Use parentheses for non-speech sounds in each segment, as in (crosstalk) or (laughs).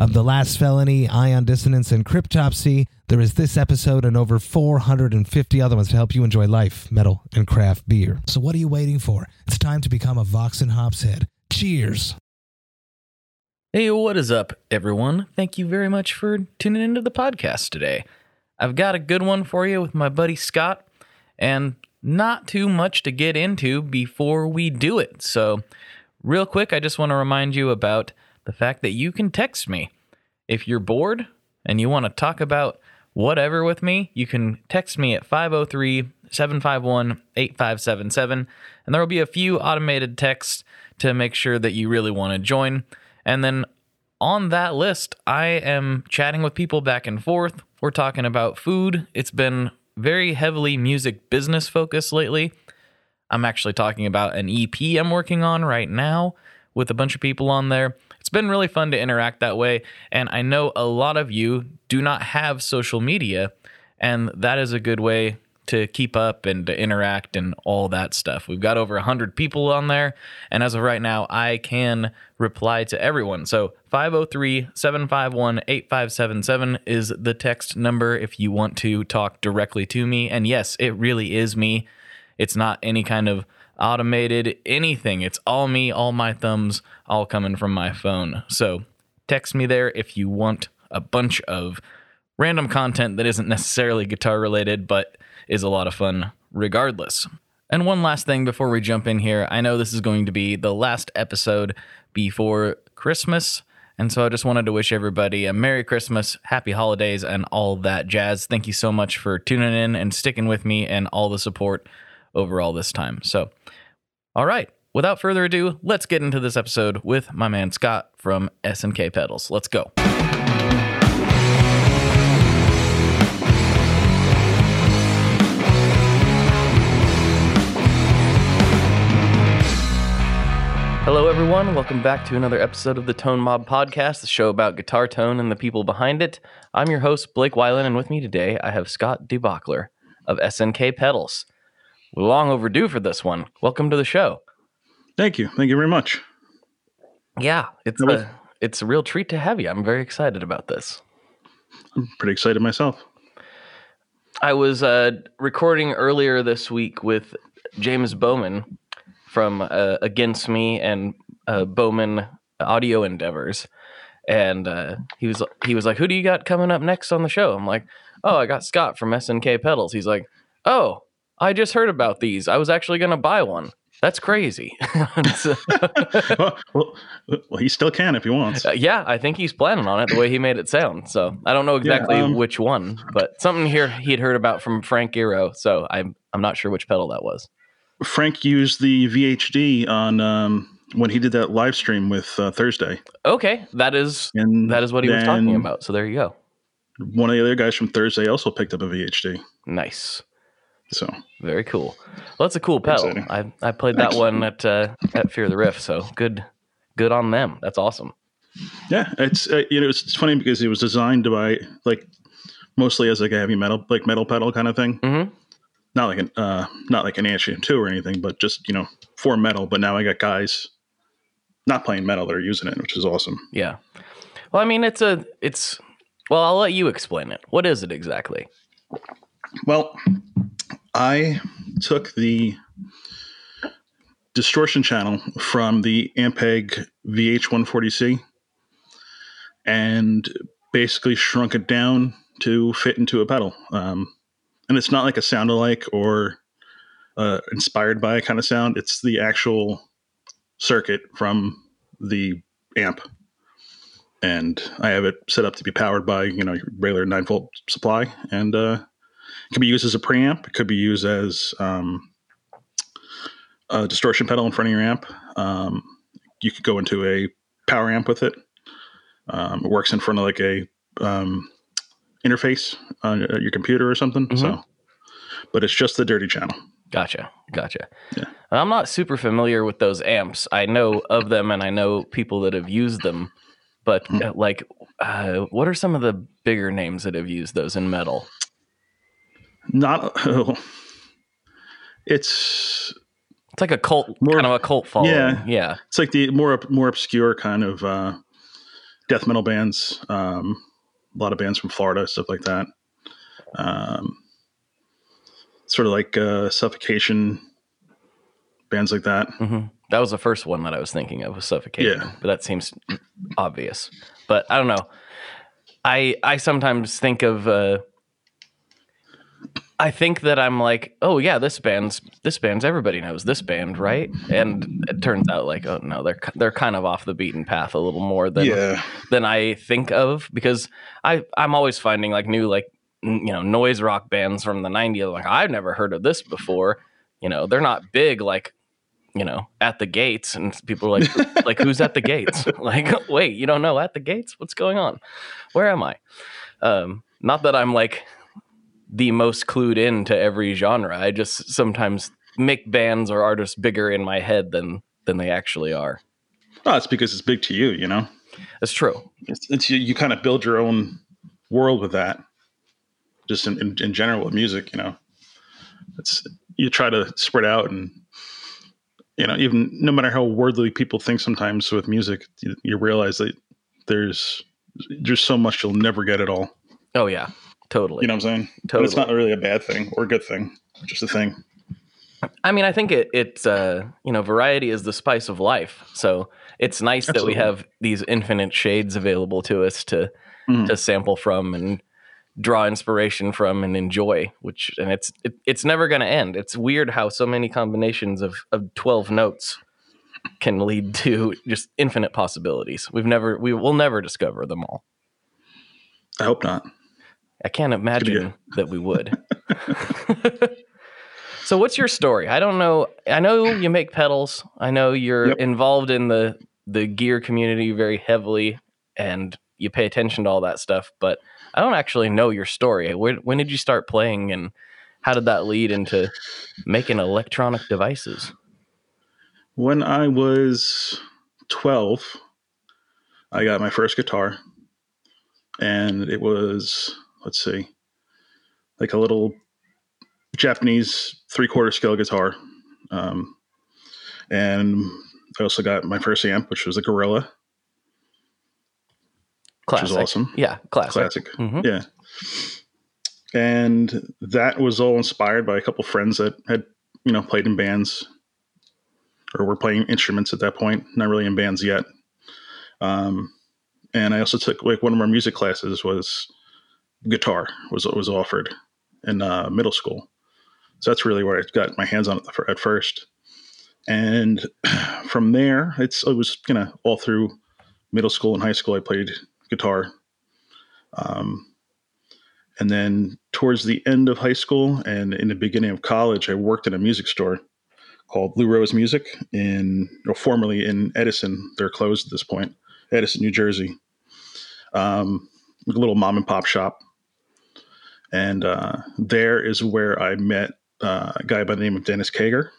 of The Last Felony, Ion Dissonance, and Cryptopsy. There is this episode and over 450 other ones to help you enjoy life, metal, and craft beer. So what are you waiting for? It's time to become a Vox and Hops head. Cheers! Hey, what is up, everyone? Thank you very much for tuning into the podcast today. I've got a good one for you with my buddy Scott, and not too much to get into before we do it. So, real quick, I just want to remind you about the fact that you can text me. If you're bored and you want to talk about whatever with me, you can text me at 503 751 8577, and there will be a few automated texts to make sure that you really want to join. And then on that list, I am chatting with people back and forth. We're talking about food. It's been very heavily music business focused lately. I'm actually talking about an EP I'm working on right now with a bunch of people on there. It's been really fun to interact that way. And I know a lot of you do not have social media, and that is a good way to keep up and to interact and all that stuff. We've got over 100 people on there, and as of right now, I can reply to everyone. So 503 751 8577 is the text number if you want to talk directly to me. And yes, it really is me. It's not any kind of automated anything. It's all me, all my thumbs, all coming from my phone. So text me there if you want a bunch of random content that isn't necessarily guitar related, but is a lot of fun regardless. And one last thing before we jump in here I know this is going to be the last episode before Christmas. And so I just wanted to wish everybody a Merry Christmas, Happy Holidays, and all that jazz. Thank you so much for tuning in and sticking with me and all the support over all this time. So, all right, without further ado, let's get into this episode with my man Scott from SNK Pedals. Let's go. Hello, everyone. Welcome back to another episode of the Tone Mob Podcast, the show about guitar tone and the people behind it. I'm your host, Blake Weiland, and with me today I have Scott DeBachler of SNK Pedals. Long overdue for this one. Welcome to the show. Thank you. Thank you very much. Yeah, it's a, it's a real treat to have you. I'm very excited about this. I'm pretty excited myself. I was uh, recording earlier this week with James Bowman from uh, Against Me and uh, Bowman Audio Endeavors, and uh, he was he was like, "Who do you got coming up next on the show?" I'm like, "Oh, I got Scott from SNK Pedals." He's like, "Oh, I just heard about these. I was actually going to buy one. That's crazy." (laughs) So- (laughs) well, well, well, he still can if he wants. Uh, yeah, I think he's planning on it the way he made it sound. So I don't know exactly um, which one, but something here he'd heard about from Frank Iero. So I'm I'm not sure which pedal that was. Frank used the VHD on um, when he did that live stream with uh, Thursday, Okay, that is and that is what he was talking about. So there you go. One of the other guys from Thursday also picked up a VHD. Nice, So very cool. Well, that's a cool pedal. Exciting. I I played that Thanks. one at uh, at Fear of the Riff. So good good on them. That's awesome. yeah, it's uh, you know it's, it's funny because it was designed by like mostly as like a heavy metal like metal pedal kind of thing. Mhm. Not like an uh, not like an Ancient two or anything, but just you know for metal. But now I got guys not playing metal that are using it, which is awesome. Yeah. Well, I mean, it's a it's. Well, I'll let you explain it. What is it exactly? Well, I took the distortion channel from the Ampeg VH140C and basically shrunk it down to fit into a pedal. Um, and it's not like a sound alike or uh, inspired by kind of sound. It's the actual circuit from the amp. And I have it set up to be powered by, you know, regular nine volt supply. And uh, it can be used as a preamp. It could be used as um, a distortion pedal in front of your amp. Um, you could go into a power amp with it. Um, it works in front of like a um, interface on your computer or something. Mhm. So, but it's just the dirty channel. Gotcha. Gotcha. Yeah. I'm not super familiar with those amps. I know of them and I know people that have used them, but Hmm. uh, like, uh, what are some of the bigger names that have used those in metal? Not. (laughs) it's It's like a cult, More- kind of a cult following. Yeah. Yeah. it's like the more more obscure kind of uh, death metal bands. Um, a lot of bands from Florida, stuff like that. Um, sort of like uh, suffocation bands like that. hmm That was the first one that I was thinking of was suffocation, Yeah. but that seems obvious. But I don't know. I I sometimes think of. Uh, I think that I'm like, oh yeah, this band's this band's everybody knows this band, right? And it turns out like, oh no, they're they're kind of off the beaten path a little more than yeah, than I think of because I I'm always finding like new like you know noise rock bands from the 90s like I've never heard of this before. You know they're not big like you know at the gates and people are like (laughs) like who's at the gates? (laughs) Like wait you don't know at the gates? What's going on? Where am I? Um not that I'm like the most clued in to every genre I just sometimes make bands or artists bigger in my head than than they actually are oh, it's because it's big to you. You know, that's true it's, it's you, you kind of build your own world with that. Just in, in, in general with music, you know, it's you try to spread out and you know even no matter how worldly people think sometimes with music, you, you realize that there's there's so much you'll never get at all. oh yeah totally You know what I'm saying? But Totally. it's not really a bad thing or a good thing, just a thing. I mean, I think it it's uh you know variety is the spice of life. So it's nice that we have these infinite shades available to us to Mhm. to sample from and draw inspiration from and enjoy. Which and it's it, it's never going to end. It's weird how so many combinations of of twelve notes can lead to just infinite possibilities. We've never we will never discover them all. I hope not. I can't imagine that we would. (laughs) (laughs) so what's your story? I don't know. I know you make pedals. I know you're Yep. involved in the the gear community very heavily and you pay attention to all that stuff, but I don't actually know your story. When, when did you start playing and how did that lead into making electronic devices? When I was 12, I got my first guitar. And it was, let's see, like a little Japanese three quarter scale guitar. Um, and I also got my first amp, which was a Gorilla, which Classic. was awesome. Yeah, classic. Classic. Mhm. Yeah. And that was all inspired by a couple friends that had, you know, played in bands or were playing instruments at that point, not really in bands yet. Um, and I also took like one of our music classes was guitar was was offered in uh, middle school. So that's really where I got my hands on it at first. And (clears throat) from there, it's it was you know all through middle school and high school. I played guitar. Um, and then towards the end of high school and in the beginning of college, I worked in a music store called Blue Rose Music in, or formerly in Edison. They're closed at this point, Edison, New Jersey. Um, a little mom and pop shop. And uh, there is where I met uh, a guy by the name of Dennis Kager,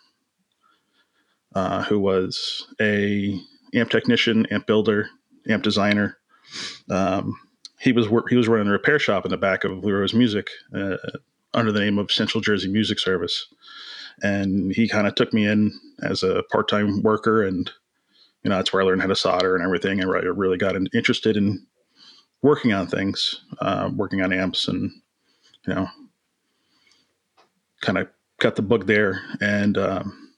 uh, who was a amp technician, amp builder, amp designer. Um, he was wor- he was running a repair shop in the back of Blue Rose Music uh, under the name of Central Jersey Music Service, and he kind of took me in as a part time worker, and you know that's where I learned how to solder and everything, and I really got in- interested in working on things, uh, working on amps, and you know, kind of got the bug there, and um,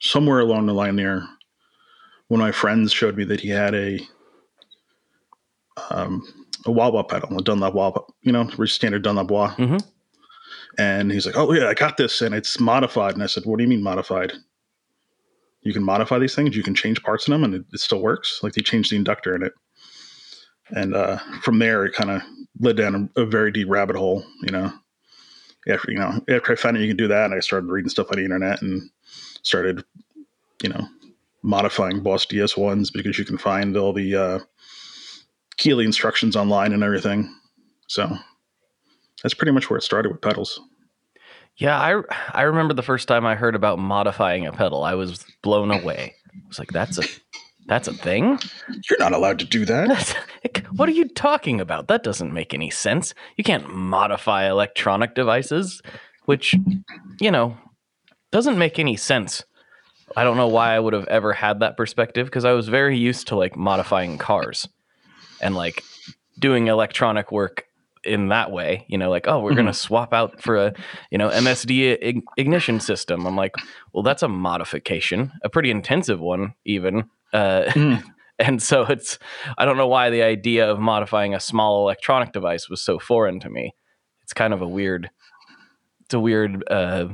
somewhere along the line there, one of my friends showed me that he had a um, a wah pedal, a Dunlop wah, you know, standard Dunlop wah. Mhm. And he's like, "Oh yeah, I got this, and it's modified." And I said, "What do you mean modified? You can modify these things. You can change parts in them, and it, it still works. Like they changed the inductor in it." And uh, from there, it kind of led down a, a very deep rabbit hole. You know, after you know, after I found out you can do that, and I started reading stuff on the internet and started, you know, modifying Boss DS ones because you can find all the uh, Keeley instructions online and everything. So that's pretty much where it started with pedals. Yeah, I I remember the first time I heard about modifying a pedal. I was blown away. I was like, "That's a that's a thing." You're not allowed to do that. That's, (laughs) what are you talking about? That doesn't make any sense. You can't modify electronic devices, which, you know, doesn't make any sense. I don't know why I would have ever had that perspective because I was very used to like modifying cars and like doing electronic work in that way, you know, like, oh, we're going to mm-hmm. swap out for a, you know, MSD ig- ignition system. I'm like, well, that's a modification, a pretty intensive one, even. Uh, Mm. (laughs) and so it's, I don't know why the idea of modifying a small electronic device was so foreign to me. It's kind of a weird, it's a weird uh,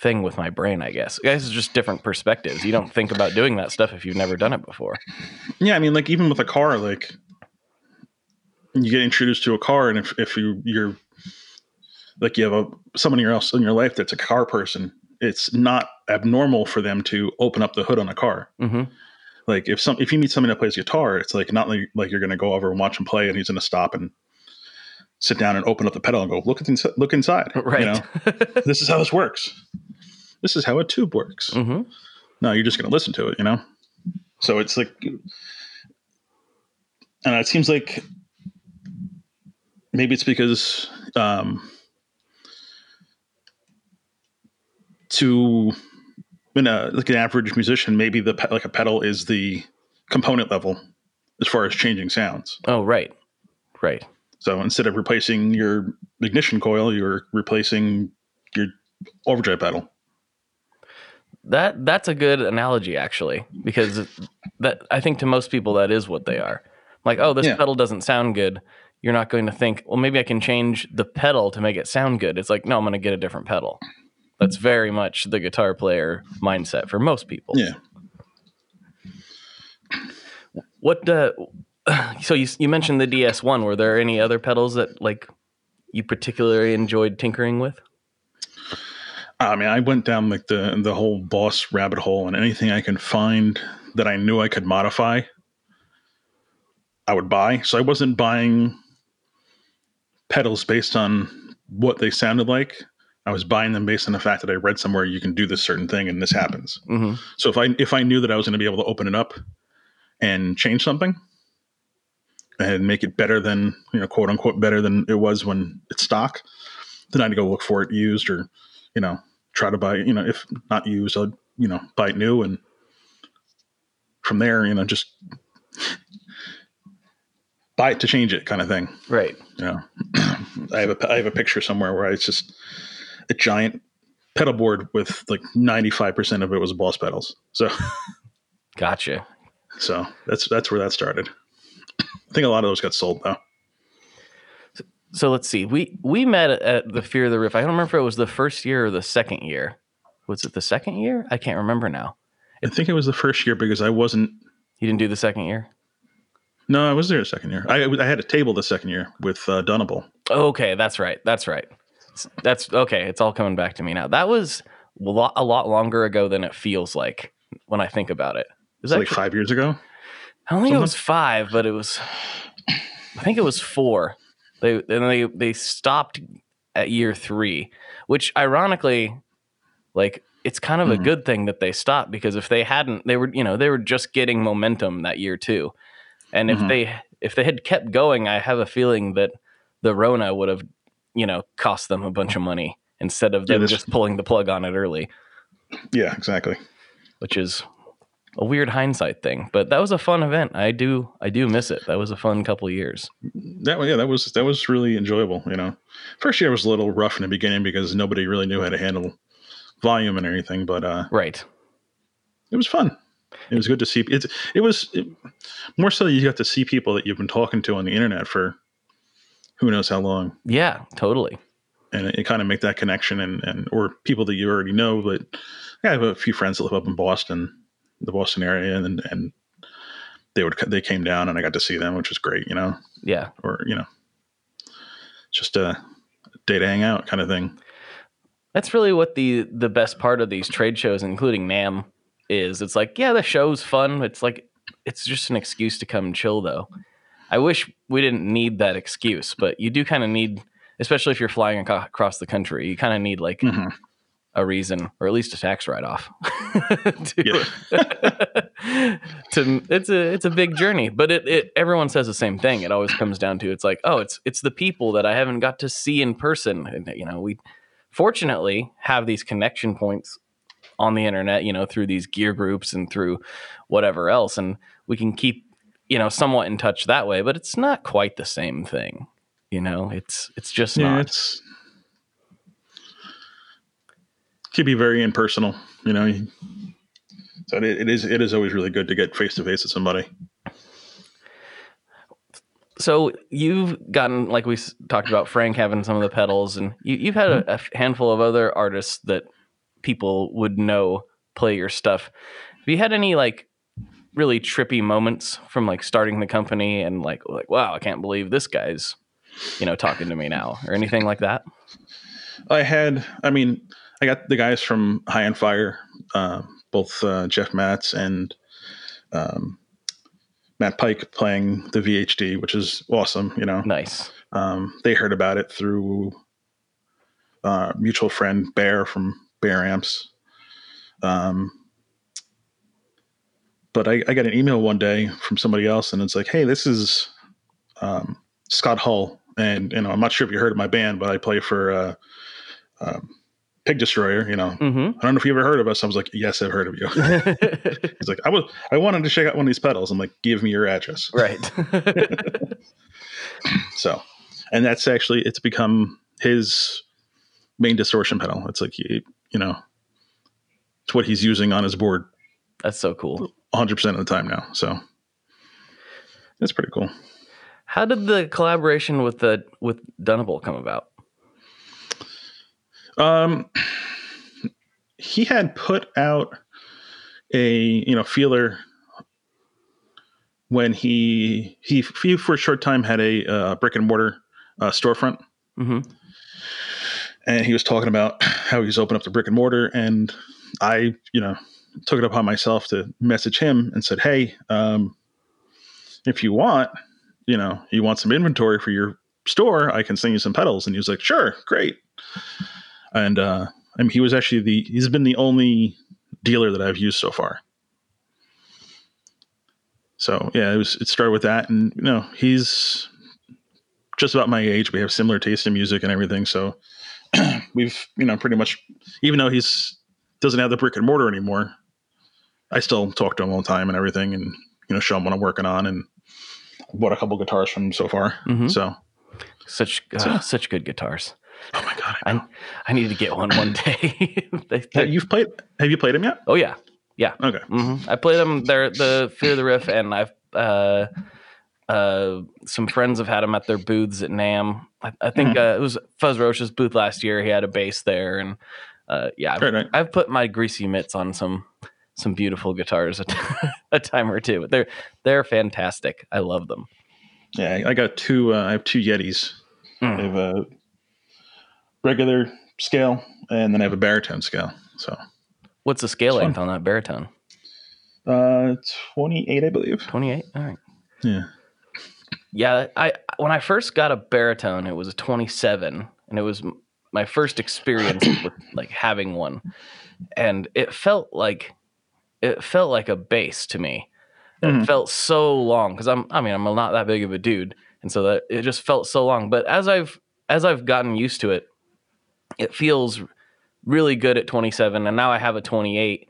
thing with my brain, I guess. I guess it's just different perspectives. You don't think about doing that stuff if you've never done it before. Yeah, I mean, like even with a car, like you get introduced to a car, and if if you you're like you have a someone else in your life that's a car person, it's not abnormal for them to open up the hood on a car. hmm Like if some if you meet somebody that plays guitar, it's like not like, like you're going to go over and watch him play, and he's going to stop and sit down and open up the pedal and go look at look inside. Right. You know, (laughs) this is how this works. This is how a tube works. hmm No, you're just going to listen to it, you know? So it's like, and it seems like maybe it's because um, to, in a, uh, like an average musician, maybe the pe- like a pedal is the component level as far as changing sounds. Oh, right. Right. So instead of replacing your ignition coil, you're replacing your overdrive pedal. That that's a good analogy actually, because that I think to most people that is what they are. Like, oh, this Yeah. pedal doesn't sound good. You're not going to think, well, maybe I can change the pedal to make it sound good. It's like, no, I'm going to get a different pedal. That's very much the guitar player mindset for most people. Yeah. What? Uh, so you you mentioned the DS1. Were there any other pedals that like you particularly enjoyed tinkering with? I mean, I went down like the the whole boss rabbit hole, and anything I can find that I knew I could modify, I would buy. So I wasn't buying pedals based on what they sounded like. I was buying them based on the fact that I read somewhere you can do this certain thing and this happens. hmm So if I if I knew that I was going to be able to open it up and change something and make it better than you know quote unquote better than it was when it's stock, then I'd go look for it used or you know try to buy you know if not used I'd you know buy it new and from there you know just buy it to change it kind of thing. Right. You know, (clears throat) I have a I have a picture somewhere where it's just a giant pedal board with like ninety five percent of it was boss pedals. So Gotcha. so that's that's where that started. I think a lot of those got sold though. So let's see. We we met at- the Fear of the Riff. I don't remember if it was the first year or the second year. Was it the second year? I can't remember now. I think it was the first year because I wasn't. You didn't do the second year? No, I was there the second year. I I had a table the second year with uh, Dunable. Okay, that's right. That's right. That's okay. It's all coming back to me now. That was a lot, a lot longer ago than it feels like when I think about it. Was It's like five years ago. I don't think it was five, but it was. I think it was four. They and they they stopped at year three, which ironically, like it's kind of a Mhm. good thing that they stopped because if they hadn't, they were you know they were just getting momentum that year too, and if Mhm. they if they had kept going, I have a feeling that the Rona would have you know cost them a bunch of money instead of them this- just pulling the plug on it early, Yeah, exactly. which is a weird hindsight thing. But that was a fun event. I do I do miss it. That was a fun couple of years. That yeah, that was that was really enjoyable. You know, first year was a little rough in the beginning because nobody really knew how to handle volume and everything, but uh, Right. it was fun. It was good to see. It it was it, more so you got to see people that you've been talking to on the internet for who knows how long, Yeah, totally. and it, kind of make that connection and and or people that you already know. But I have a few friends that live up in Boston, the Boston area, and and they would they came down and I got to see them, which was great. You know, Yeah. or you know, just a day to hang out kind of thing. That's really what the the best part of these trade shows, including NAMM, is. It's like, yeah, the show's fun. It's like it's just an excuse to come chill though. I wish we didn't need that excuse, but you do kind of need, especially if you're flying across the country, you kind of need like Mhm. a reason or at least a tax write off. (laughs) to, (laughs) to it's a it's a big journey, but it, it everyone says the same thing. It always comes down to it's like, oh, it's it's the people that I haven't got to see in person. And you know, we fortunately have these connection points on the internet, you know, through these gear groups and through whatever else and we can keep, you know, somewhat in touch that way, but it's not quite the same thing. You know, it's it's just Yeah, not. it's can be very impersonal. You know, so it, it is it is always really good to get face to face with somebody. So you've gotten, like we talked about, Frank having some of the pedals, and you, you've had a, mm-hmm. a handful of other artists that people would know play your stuff. Have you had any like really trippy moments from like starting the company and like like wow, I can't believe this guy's you know talking to me now or anything like that? I had, I mean, I got the guys from High on Fire, uh, both uh, Jeff Matz and um, Matt Pike playing the VHD, which is awesome. You know, Nice. um, they heard about it through uh, mutual friend Bear from Bear Amps. Um, but I, I got an email one day from somebody else, and it's like, "Hey, this is um, Scott Hull, and you know, I'm not sure if you heard of my band, but I play for uh, um, Pig Destroyer. You know, Mm-hmm. I don't know if you ever heard of us." I was like, "Yes, I've heard of you." (laughs) He's like, "I was, I wanted to check out one of these pedals." I'm like, "Give me your address." right. (laughs) (laughs) So, and that's actually it's become his main distortion pedal. It's like you, you know, it's what he's using on his board That's so cool. 100 percent of the time now. So that's pretty cool. How did the collaboration with the with Dunable come about? Um, he had put out a you know feeler when he he, he for a short time had a uh, brick and mortar uh, storefront hmm and he was talking about how he's opened up the brick and mortar and i you know took it upon myself to message him and said hey um, if you want you know you want some inventory for your store i can send you some pedals and he was like sure great. And uh, i mean he was actually the he's been the only dealer that i've used so far. So yeah it was it started with that. And you know he's just about my age. We have similar taste in music and everything. So (clears throat) we've you know pretty much even though he's doesn't have the brick and mortar anymore i still talk to him all the time and everything and you know show him what i'm working on and bought a couple guitars from him so far Mhm. so Such uh, such good guitars. oh my god I. I I need to get one one day. (laughs) They- you've played have you played them yet oh yeah, yeah. okay hmm I played them. They're the Fear the Riff, and I've uh, uh, some friends have had them at their booths at NAMM. I, I think Mm-hmm. uh, it was Fuzz Roche's booth last year. He had a bass there, and uh, yeah, I've, Right, right. I've put my greasy mitts on some some beautiful guitars (laughs) a, a time or two. They're they're fantastic. I love them. yeah i got two uh, i have two yetis Mm. i have a regular scale and then i have a baritone scale so What's the scale length on that baritone? uh 28 i believe Twenty eight. All right. yeah Yeah, I when I first got a baritone, it was a 27, and it was my first experience (coughs) with like having one, and it felt like it felt like a bass to me. It Mhm. felt so long because I'm I mean I'm not that big of a dude, and so that it just felt so long. But as I've as I've gotten used to it, it feels really good at 27, and now I have a 28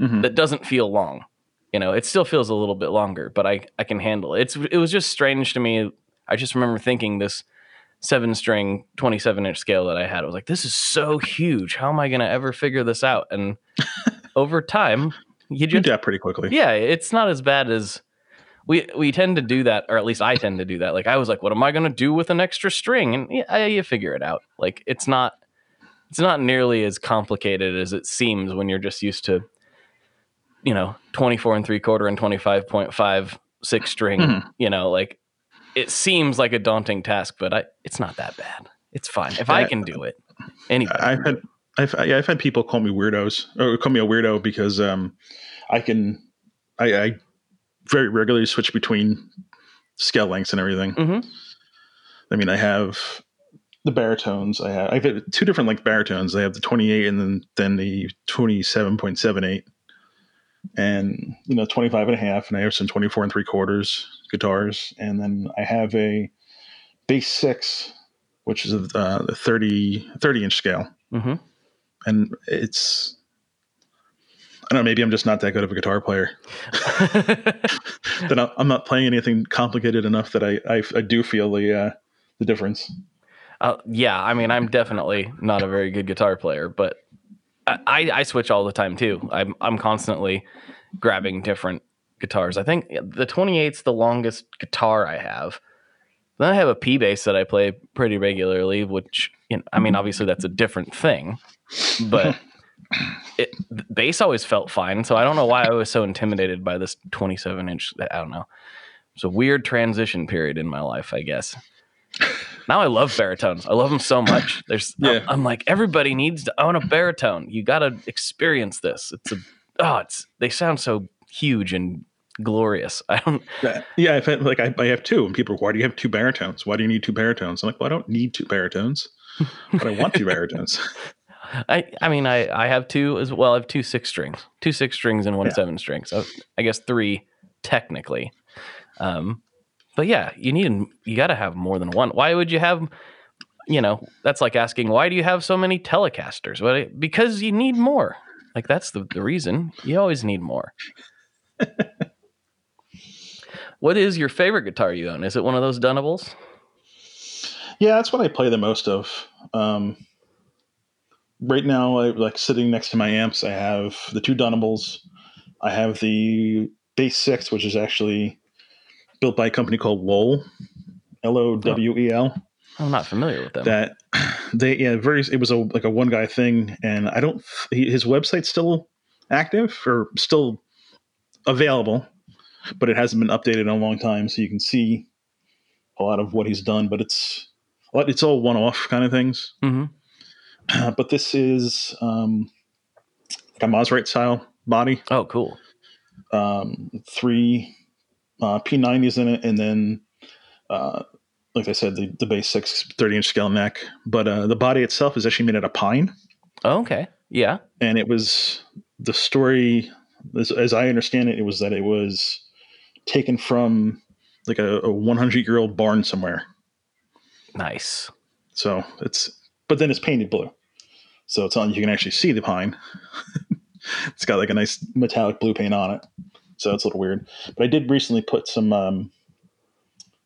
Mhm. that doesn't feel long. You know, it still feels a little bit longer, but I I can handle it. It's it was just strange to me. I just remember thinking this seven string 27 inch scale that I had. I was like, this is so huge. How am I going to ever figure this out? And (laughs) over time, you you just adapt pretty quickly yeah, it's not as bad as we we tend to do that, or at least I tend to do that. Like I was like, what am I going to do with an extra string? And yeah, you figure it out. Like it's not it's not nearly as complicated as it seems when you're just used to, you know, twenty four and three quarter and twenty five point five six string. Mhm. You know, like it seems like a daunting task, but I it's not that bad. It's fine if I can do it. anyway I've had I've I've had people call me weirdos or call me a weirdo because um I can I, I very regularly switch between scale lengths and everything. Mhm. I mean, I have the baritones. I have I have two different like baritones. I have the 28 and then then the 27.78 and you know 25 and a half and I have some 24 and three quarters guitars and then I have a bass 6 which is uh, the 30 30 inch scale. hmm And it's I don't know, maybe I'm just not that good of a guitar player. (laughs) That I- I'm not playing anything complicated enough that I I, I do feel the uh, the difference. Uh, yeah, I mean, I'm definitely not a very good guitar player, but I, I, I switch all the time too. I'm I'm constantly grabbing different guitars. I think the 28's the longest guitar I have. Then I have a P bass that I play pretty regularly, which you know, I mean, mm-hmm. obviously that's a different thing, but (laughs) it, bass always felt fine. So I don't know why I was so intimidated by this 27 inch. I don't know. It's a weird transition period in my life, I guess. Now I love baritones. I love them so much. (coughs) There's, Yeah. I'm, I'm like, everybody needs to own a baritone. You got to experience this. It's a, oh, it's, they sound so huge and glorious. I don't, Yeah, yeah. I felt like I, I have two, and people are, why do you have two baritones? Why do you need two baritones? I'm like, well, I don't need two baritones, but I want two (laughs) baritones. I, I mean, I, I have two as well. I have two six strings, two six strings and one Yeah. seven string. So I guess three technically. Um, but yeah, you need, you got to have more than one. Why would you have, you know, that's like asking, why do you have so many Telecasters? Well, because you need more. Like that's the, the reason. You always need more. (laughs) what is your favorite guitar you own? Is it one of those Dunables? Yeah, that's what I play the most of. Um, right now, I like sitting next to my amps. I have the two Dunables. I have the Bass Six, which is actually built by a company called Lowell, L O W E L. I'm not familiar with them. That (clears throat) they yeah very it was a like a one guy thing, and I don't his website's still active or still available, but it hasn't been updated in a long time, so you can see a lot of what he's done. But it's it's all one off kind of things. hmm Uh, (clears throat) but this is um, like a Mosrite style body, Oh, cool. um, three uh, P90s in it, and then, uh, like I said, the, the bass six 30 inch scale neck. But uh, the body itself is actually made out of pine, Oh, okay. Yeah. and it was the story, as, as I understand it, it was that it was taken from like a, a 100 year old barn somewhere. Nice. So it's, but then it's painted blue. So it's on, you can actually see the pine. (laughs) it's got like a nice metallic blue paint on it. So it's a little weird. But I did recently put some um,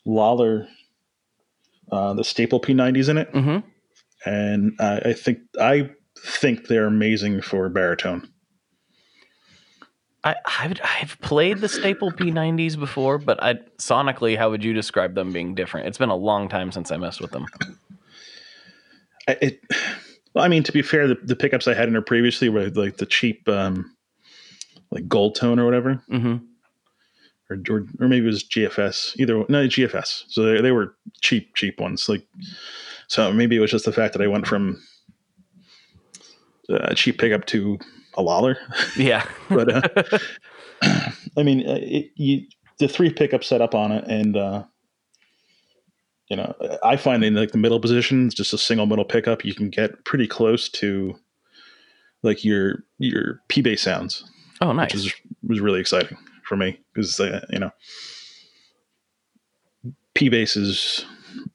Lollar, uh, the staple P90s in it. hmm And I I think, I think they're amazing for baritone. I, I've, I've played the staple P90s before, but I sonically, how would you describe them being different? It's been a long time since I messed with them. I- It, well, I mean, to be fair, the, the pickups I had in her previously were like the cheap, um, like gold tone or whatever. hmm or, or or maybe it was GFS. Either no GFS. So they, they were cheap, cheap ones. Like so, maybe it was just the fact that I went from uh, a cheap pickup to a Lollar. Yeah. (laughs) But uh, (clears throat) I mean, uh, it, you the three pickups set up on it, and uh, you know, I find in like the middle position, just a single middle pickup, you can get pretty close to like your your P bass sounds oh, which nice. was was really exciting for me because uh, you know P bass is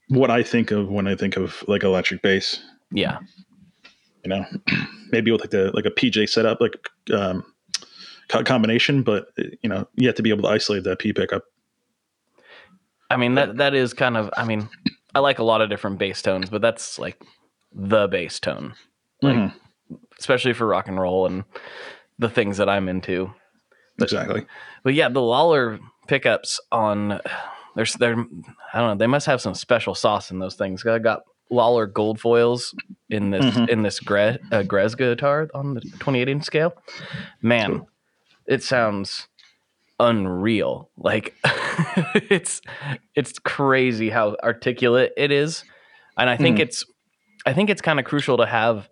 what I think of when I think of like electric bass. Yeah. You know, (clears throat) maybe with like the like a PJ setup, like um, co- combination, but you know you have to be able to isolate that P pickup. I mean, that that is kind of, I mean, I like a lot of different bass tones, but that's like the bass tone, Like- Mhm, especially for rock and roll and the things that I'm into. exactly. But yeah, the Lollar pickups on there's there I don't know, they must have some special sauce in those things. I got Lollar gold foils in this Mhm. in this Gre, uh, Grez guitar on the 28 inch scale. Man, it sounds unreal. Like (laughs) it's it's crazy how articulate it is. And I think Mhm. it's I think it's kind of crucial to have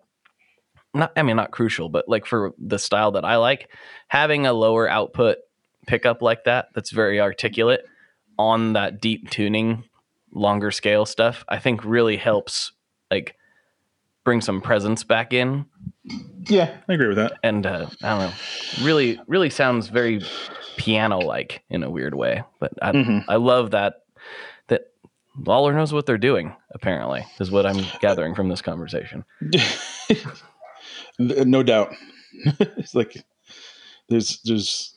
not I mean not crucial, but like for the style that I like, having a lower output pickup like that that's very articulate on that deep tuning, longer scale stuff, I think really helps like bring some presence back in. Yeah, I agree with that. And uh, I don't know, really, really sounds very piano like in a weird way. But I, Mhm. I love that that Lollar knows what they're doing. Apparently, is what I'm gathering from this conversation. (laughs) no doubt. (laughs) it's like there's there's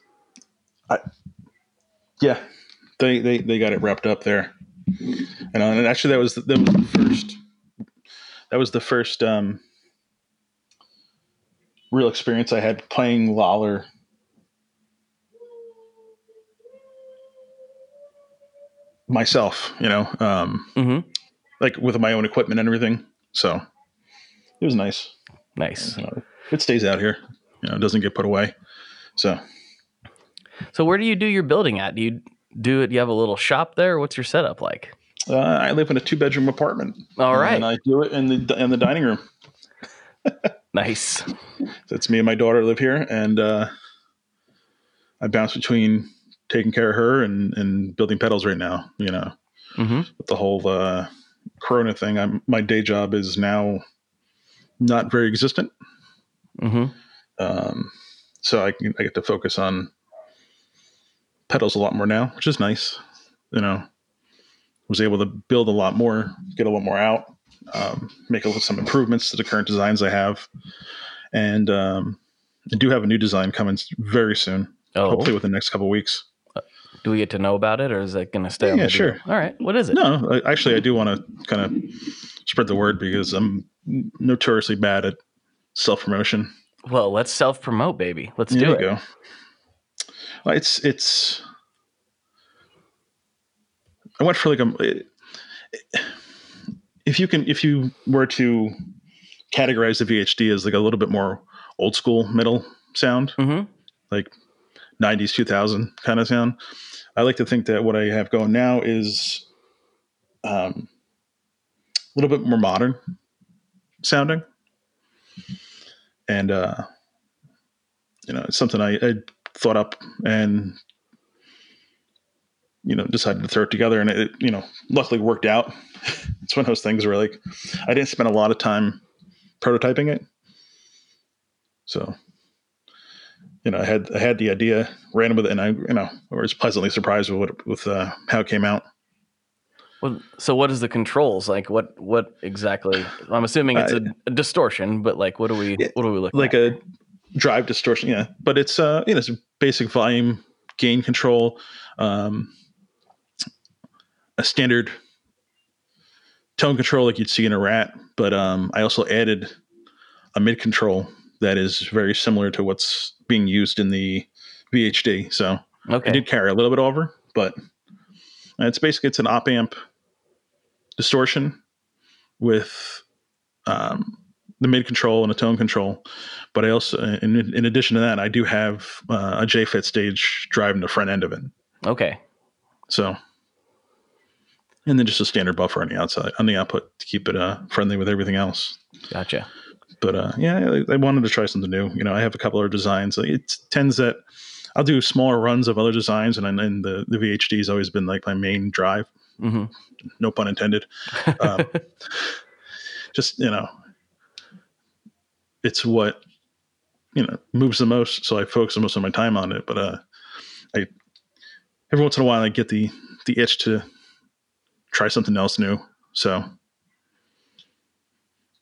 I yeah they they they got it wrapped up there and, uh, and actually that was the, that was the first that was the first um real experience I had playing Lollar myself you know um hmm like with my own equipment and everything so it was nice Nice. you know, it stays out here. You know, it doesn't get put away. So So where do you do your building at? Do you do it? You have a little shop there? What's your setup like? uh, I live in a two bedroom apartment. All right. and I do it in the in the dining room. (laughs) Nice. That's me and my daughter live here, and uh, I bounce between taking care of her and and building pedals right now. You know, hmm with the whole uh, Corona thing. I'm my day job is now not very existent. hmm Um, so I, I get to focus on pedals a lot more now, which is nice. You know, was able to build a lot more, get a lot more out, um, make a little, some improvements to the current designs I have, and um, I do have a new design coming very soon. Oh, Hopefully within the next couple of weeks. do we get to know about it, or is it going to stay? on Yeah, sure. deal? All right. What is it? No, I, actually, I do want to kind of spread the word because I'm notoriously bad at self promotion. Well, let's self promote, baby. Let's There do you it. go. Well, it's it's. I went for like a. If you can, if you were to categorize the VHD as like a little bit more old school middle sound, hmm like '90s, 2000 kind of sound, I like to think that what I have going now is um, a little bit more modern sounding, and uh, you know, it's something I, I thought up and you know decided to throw it together, and it you know luckily worked out. (laughs) it's one of those things where like I didn't spend a lot of time prototyping it, so you know I had I had the idea, ran with it, and I you know was pleasantly surprised with what with uh, how it came out. Well, so what is the controls like? What what exactly? I'm assuming it's a, a distortion, but like, what do we what do we look like at? a drive distortion yeah but it's uh you know it's basic volume gain control um a standard tone control like you'd see in a rat but um i also added a mid control that is very similar to what's being used in the vhd so okay. i did carry a little bit over but it's basically it's an op amp distortion with um, the mid control and a tone control. But I also, in, in addition to that, I do have uh, a JFET stage driving the front end of it. okay. So, and then just a standard buffer on the outside, on the output to keep it uh, friendly with everything else. Gotcha. But uh, yeah, I, I wanted to try something new. You know, I have a couple other designs. It tends that I'll do smaller runs of other designs, and then the the VHD has always been like my main drive. hmm No pun intended. Um, (laughs) just you know, it's what you know moves the most, so I focus the most of my time on it. But uh, I every once in a while I get the the itch to try something else new. So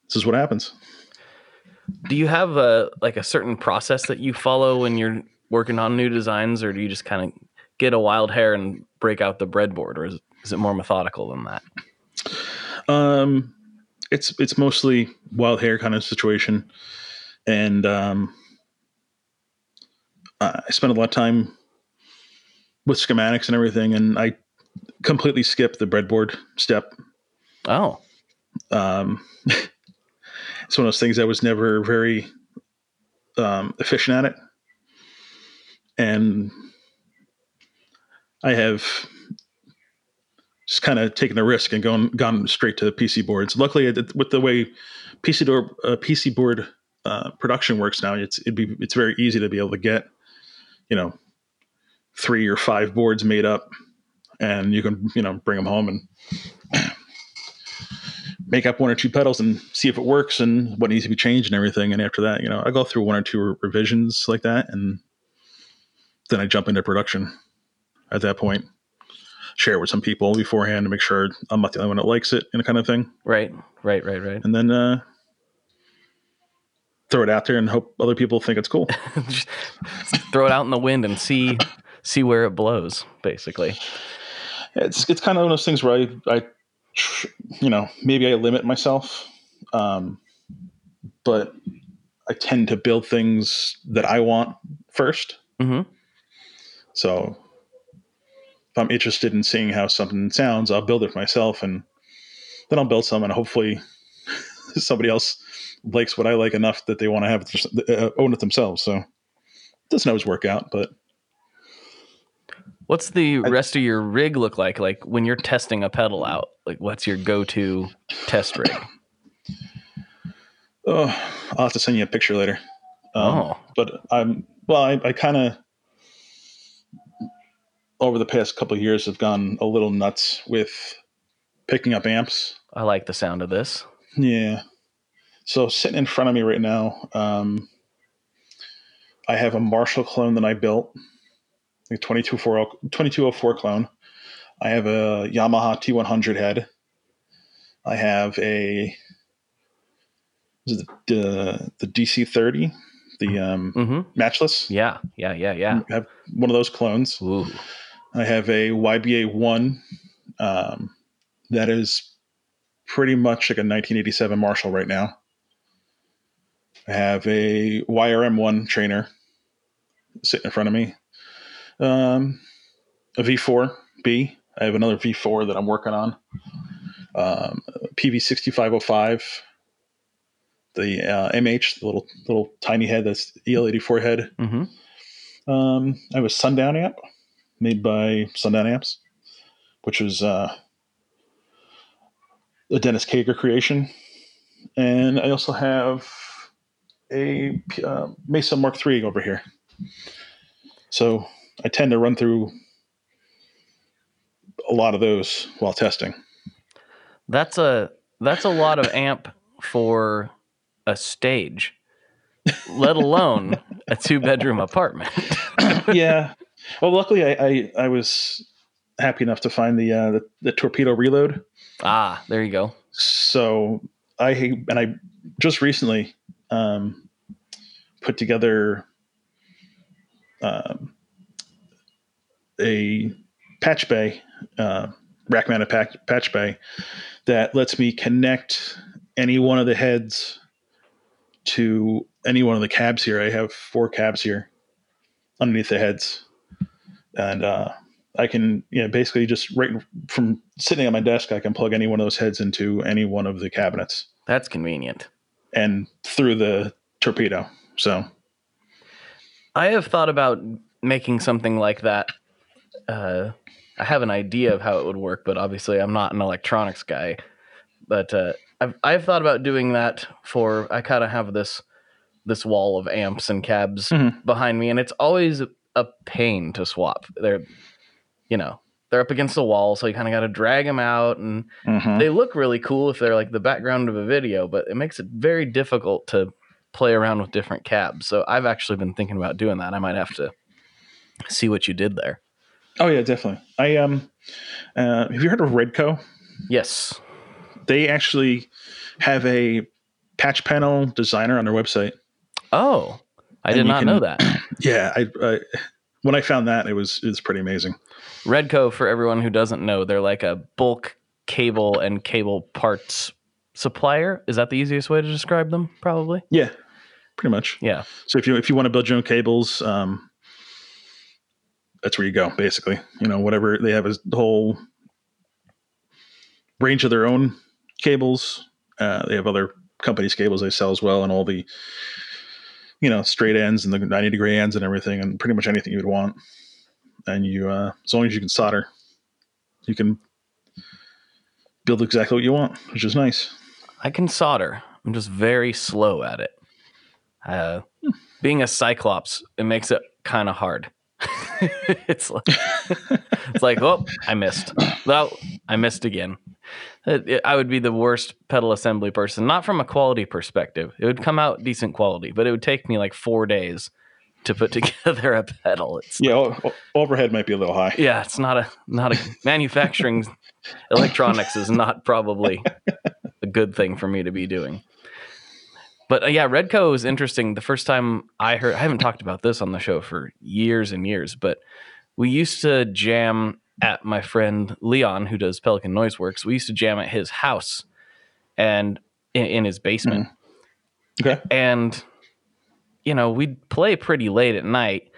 this is what happens. do you have a like a certain process that you follow when you're working on new designs, or do you just kind of get a wild hair and break out the breadboard, or is, is it more methodical than that? Um, it's it's mostly wild hair kind of situation, and um, I spent a lot of time with schematics and everything, and I completely skip the breadboard step. Oh, Um, (laughs) it's one of those things I was never very um, efficient at it, and I have just kind of taken a risk and gone gone straight to the PC boards. Luckily, with the way PC door uh, PC board uh, production works now, it's it'd be it's very easy to be able to get you know three or five boards made up and you can you know bring them home and (clears throat) make up one or two pedals and see if it works and what needs to be changed and everything. And after that, you know, I go through one or two re- revisions like that, and then I jump into production. At that point, share it with some people beforehand to make sure I'm not the only one that likes it, and a kind of thing. Right, right, right, right. And then uh, throw it out there and hope other people think it's cool. (laughs) Just throw it out in the wind and see see where it blows. Basically, it's it's kind of one of those things where I, I you know, maybe I limit myself, um, but I tend to build things that I want first. mm-hmm. So if I'm interested in seeing how something sounds, I'll build it myself, and then I'll build some, and hopefully (laughs) somebody else likes what I like enough that they want to have it, uh, own it themselves. So it doesn't always work out, but What's the rest of your rig look like? Like when you're testing a pedal out, like what's your go-to test rig? (sighs) oh, I'll have to send you a picture later. Um, Oh. but I'm well. I, I kind of over the past couple of years have gone a little nuts with picking up amps. I like the sound of this. Yeah. So sitting in front of me right now, um, I have a Marshall clone that I built, a 2204 2204 clone. I have a Yamaha T100 head. I have a is it the the DC30, the um, hmm matchless. Yeah, yeah, yeah, yeah. I have one of those clones. Ooh, I have a YBA one um, that is pretty much like a 1987 Marshall right now. I have a YRM one trainer sitting in front of me. Um, a V4B. I have another V4 that I'm working on. Um, PV6505. The uh, MH, the little little tiny head that's EL84 head. hmm Um, I have a Sundown amp made by Sundown Amps, which was uh, a Dennis Kager creation. And I also have a uh, Mesa Mark III over here. So I tend to run through a lot of those while testing. that's a that's a lot of amp for a stage, let alone a two-bedroom apartment. (laughs) (laughs) yeah. Well, luckily, I, I, I was happy enough to find the, uh, the the torpedo reload. ah, there you go. so I and I just recently um, put together um, a patch bay, uh, rack mounted patch, bay that lets me connect any one of the heads to any one of the cabs here. I have four cabs here underneath the heads, and uh, I can, you know, basically just right from sitting at my desk, I can plug any one of those heads into any one of the cabinets That's convenient. And through the torpedo. So, I have thought about making something like that. Uh, I have an idea of how it would work, but obviously I'm not an electronics guy. But uh, I've I've thought about doing that for. I kind of have this this wall of amps and cabs Mhm. behind me, and it's always a pain to swap. They're, you know, they're up against the wall, so you kind of got to drag them out, and mhm. they look really cool if they're like the background of a video, but it makes it very difficult to play around with different cabs. So I've actually been thinking about doing that. I might have to see what you did there. oh yeah, definitely. I um, uh, have you heard of Redco? Yes. They actually have a patch panel designer on their website. Oh, I And did not can- know that. (clears throat) Yeah, I, I when I found that it was it was pretty amazing. Redco, for everyone who doesn't know, they're like a bulk cable and cable parts supplier. Is that the easiest way to describe them? Probably. Yeah, pretty much. Yeah. So if you if you want to build your own cables, um, that's where you go. Basically, you know, whatever they have is the whole range of their own cables. Uh, they have other companies' cables they sell as well, and all the you know straight ends and the ninety degree ends and everything, and pretty much anything you would want. And you, uh, as long as you can solder, you can build exactly what you want, which is nice. I can solder. I'm just very slow at it. Uh, being a cyclops, it makes it kind of hard. (laughs) it's like it's like oh I missed. Well, I missed again. It- it- I would be the worst pedal assembly person, not from a quality perspective. It would come out decent quality, but it would take me like four days to put (laughs) together a pedal. It's Yeah, o- o- overhead might be a little high. yeah, it's not a not a manufacturing (laughs) electronics is not probably a good thing for me to be doing. But uh, yeah, Redco is interesting. The first time I heard, I haven't talked about this on the show for years and years, but we used to jam at my friend Leon, who does Pelican Noise Works. We used to jam at his house and in, in his basement Okay. and you know we'd play pretty late at night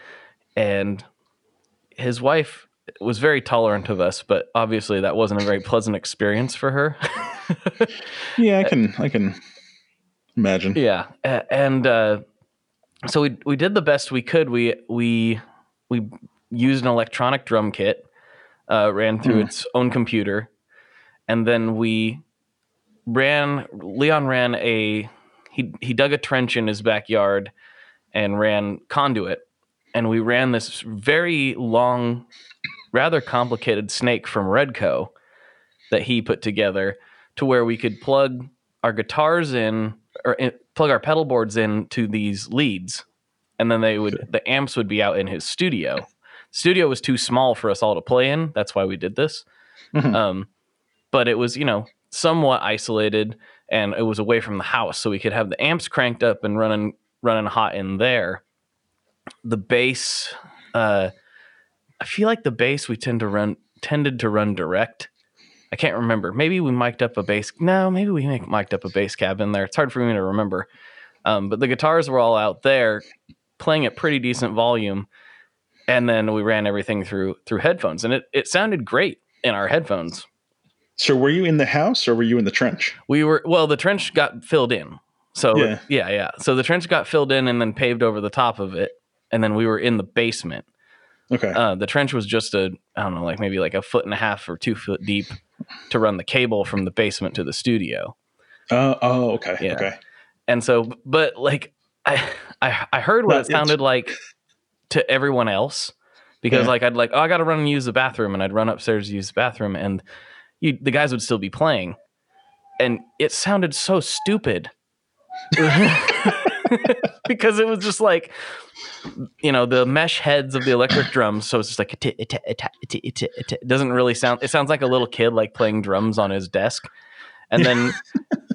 and his wife was very tolerant of us but obviously that wasn't a very pleasant experience for her Yeah, I (laughs) can I can imagine. yeah and uh, so we we did the best we could we we we used an electronic drum kit uh, ran through Hmm. its own computer and then we ran leon ran a he he dug a trench in his backyard and ran conduit and we ran this very long rather complicated snake from redco that he put together to where we could plug our guitars in or in, plug our pedal boards in to these leads and then they would the amps would be out in his studio. Studio was too small for us all to play in that's why we did this. Mhm. um, but it was you know somewhat isolated and it was away from the house so we could have the amps cranked up and running running hot in there. The bass uh i feel like the bass we tend to run tended to run direct i can't remember. Maybe we mic'd up a bass no maybe we mic- mic'd up a bass cab in there. It's hard for me to remember. Um, but the guitars were all out there playing at pretty decent volume and then we ran everything through through headphones and it, it sounded great in our headphones. So were you in the house or were you in the trench? we were well the trench got filled in. So Yeah. yeah yeah. So the trench got filled in and then paved over the top of it and then we were in the basement. Okay. uh, the trench was just a i don't know like maybe like a foot and a half or two foot deep to run the cable from the basement to the studio Uh, oh, okay. yeah. Okay. and so but like i i, I heard what it sounded like to everyone else because Yeah. like i'd like oh i gotta run and use the bathroom and i'd run upstairs to use the bathroom and you, the guys would still be playing and it sounded so stupid (laughs) (laughs) because it was just like you know the mesh heads of the electric drums. So it's just like it doesn't really sound it sounds like a little kid like playing drums on his desk. And then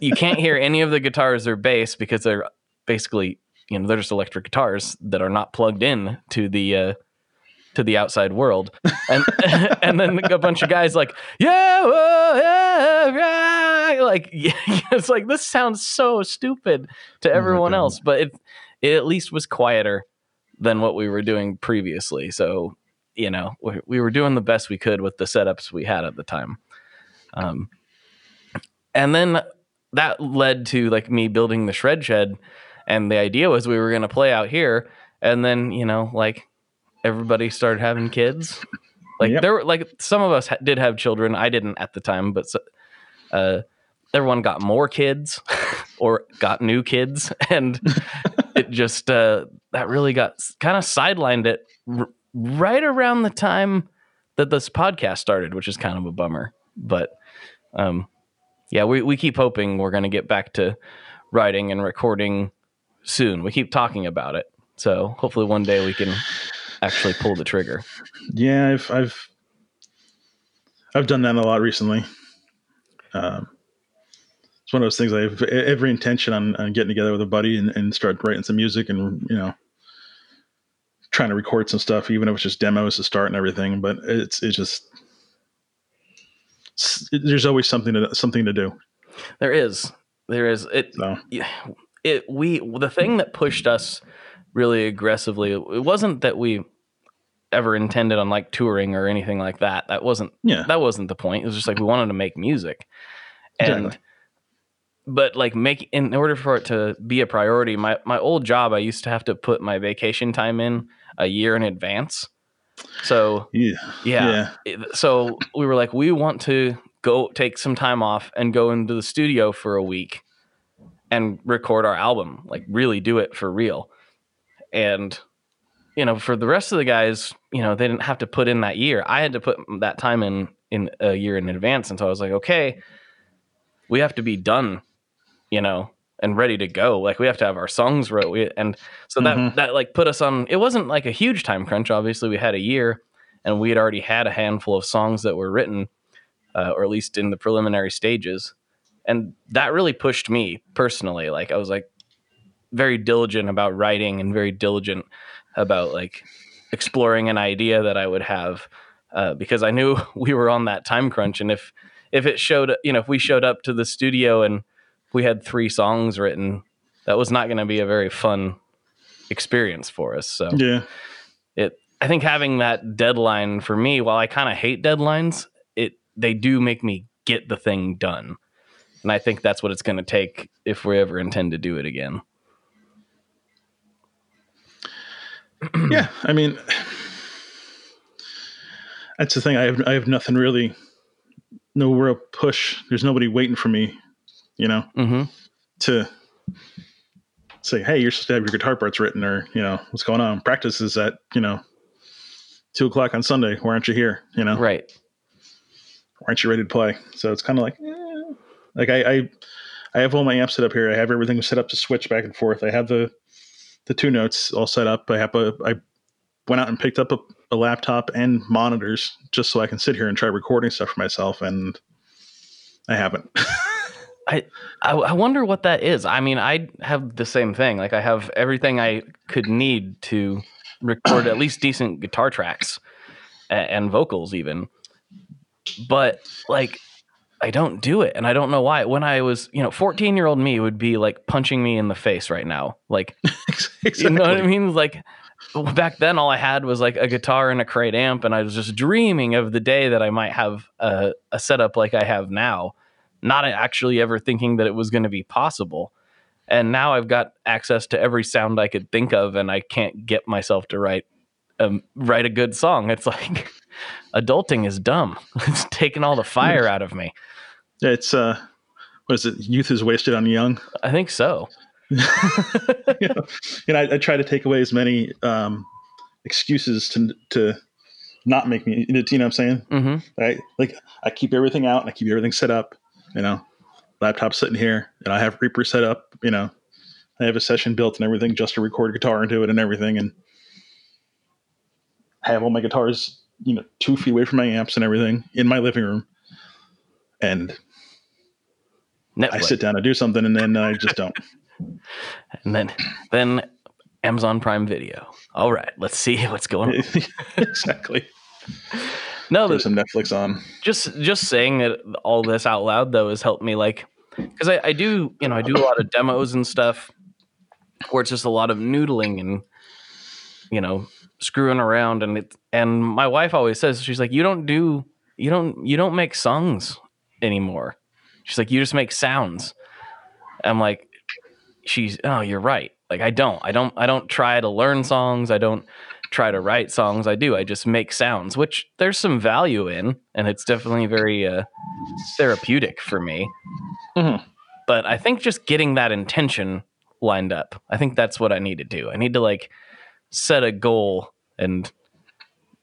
you can't hear any of the guitars or bass because they're basically you know they're just electric guitars that are not plugged in to the uh to the outside world. And (laughs) and then a bunch of guys like yeah, whoa, yeah, yeah," like yeah, (laughs) it's like this sounds so stupid to everyone God. else but it it at least was quieter than what we were doing previously. So you know we, we were doing the best we could with the setups we had at the time. Um and then that led to like me building the shred shed and the idea was we were going to play out here and then you know like everybody started having kids. Like Yep. there were like some of us ha- did have children. I didn't at the time but so, uh everyone got more kids (laughs) or got new kids and it just uh that really got kind of sidelined it r- right around the time that this podcast started which is kind of a bummer but um yeah we, we keep hoping we're going to get back to writing and recording soon we keep talking about it so hopefully one day we can actually pull the trigger Yeah, I've I've I've done that a lot recently. Um, one of those things I have every intention on, on getting together with a buddy and, and start writing some music and you know trying to record some stuff, even if it's just demos to start and everything. But it's it's just it's- there's always something to something to do. there is there is it So it we the thing that pushed us really aggressively it wasn't that we ever intended on like touring or anything like that that wasn't yeah, that wasn't the point it was just like we wanted to make music and Exactly. But like make in order for it to be a priority my my old job i used to have to put my vacation time in a year in advance. So yeah, yeah, yeah. so we were like we want to go take some time off and go into the studio for a week and record our album like really do it for real. And you know, for the rest of the guys, you know, they didn't have to put in that year. I had to put that time in in a year in advance, and so I was like, okay, we have to be done, you know, and ready to go. Like we have to have our songs wrote. We, and so that Mhm. that like put us on. It wasn't like a huge time crunch. Obviously, we had a year, and we had already had a handful of songs that were written, uh, or at least in the preliminary stages, and that really pushed me personally. Like I was like very diligent about writing and very diligent about like exploring an idea that I would have uh, because I knew (laughs) we were on that time crunch, and if if it showed, you know, if we showed up to the studio and we had three songs written, that was not going to be a very fun experience for us. So Yeah. it, I think having that deadline for me, while I kind of hate deadlines, it they do make me get the thing done, and I think that's what it's going to take if we ever intend to do it again. (clears throat) yeah i mean that's the thing i have i have nothing really no real push there's nobody waiting for me you know hmm to say hey you're supposed to have your guitar parts written or you know what's going on? Practice is at you know two o'clock on sunday. Why aren't you here? You know? Right. why aren't you ready to play? So it's kind of like eh. like I, I i have all my amps set up here. I have everything set up to switch back and forth. I have the the two notes all set up. I have a i went out and picked up a, a laptop and monitors just so i can sit here and try recording stuff for myself and i haven't (laughs) I, I wonder what that is. I mean, I have the same thing. Like I have everything I could need to record at least decent guitar tracks and, and vocals even. But like I don't do it and I don't know why. When I was, you know, 14-year-old me would be like punching me in the face right now. Like (laughs) exactly. you know what I mean? Like back then, all I had was like a guitar and a crate amp, and I was just dreaming of the day that I might have a, a setup like I have now, not actually ever thinking that it was going to be possible. And now I've got access to every sound I could think of, and I can't get myself to write um, write a good song. It's (laughs) like adulting is dumb. (laughs) It's taking all the fire out of me. It's uh what is it youth is wasted on young I think so. you (laughs) know, and I, I try to take away as many um excuses to to not make me you know what i'm saying hmm I like I keep everything out and I keep everything set up, you know. Laptop sitting here and I have Reaper set up, you know. I have a session built and everything just to record guitar into it and everything and I have all my guitars, you know, two feet away from my amps and everything in my living room. And I sit down to do something and then I just don't. (laughs) and then then Amazon Prime Video. All right, let's see (laughs) what's going on. (laughs) exactly. No, Throw the, some Netflix on. just just saying it, all this out loud though has helped me like because I, I do you know I do a lot of demos and stuff where it's just a lot of noodling and you know screwing around and it and my wife always says she's like you don't do you don't you don't make songs anymore. She's like you just make sounds. I'm like she's oh you're right. Like i don't i don't i don't try to learn songs. I don't try to write songs i do. I just make sounds which there's some value in and it's definitely very uh, therapeutic for me. Mhm. but i think just getting that intention lined up i think that's what i need to do. I need to like set a goal and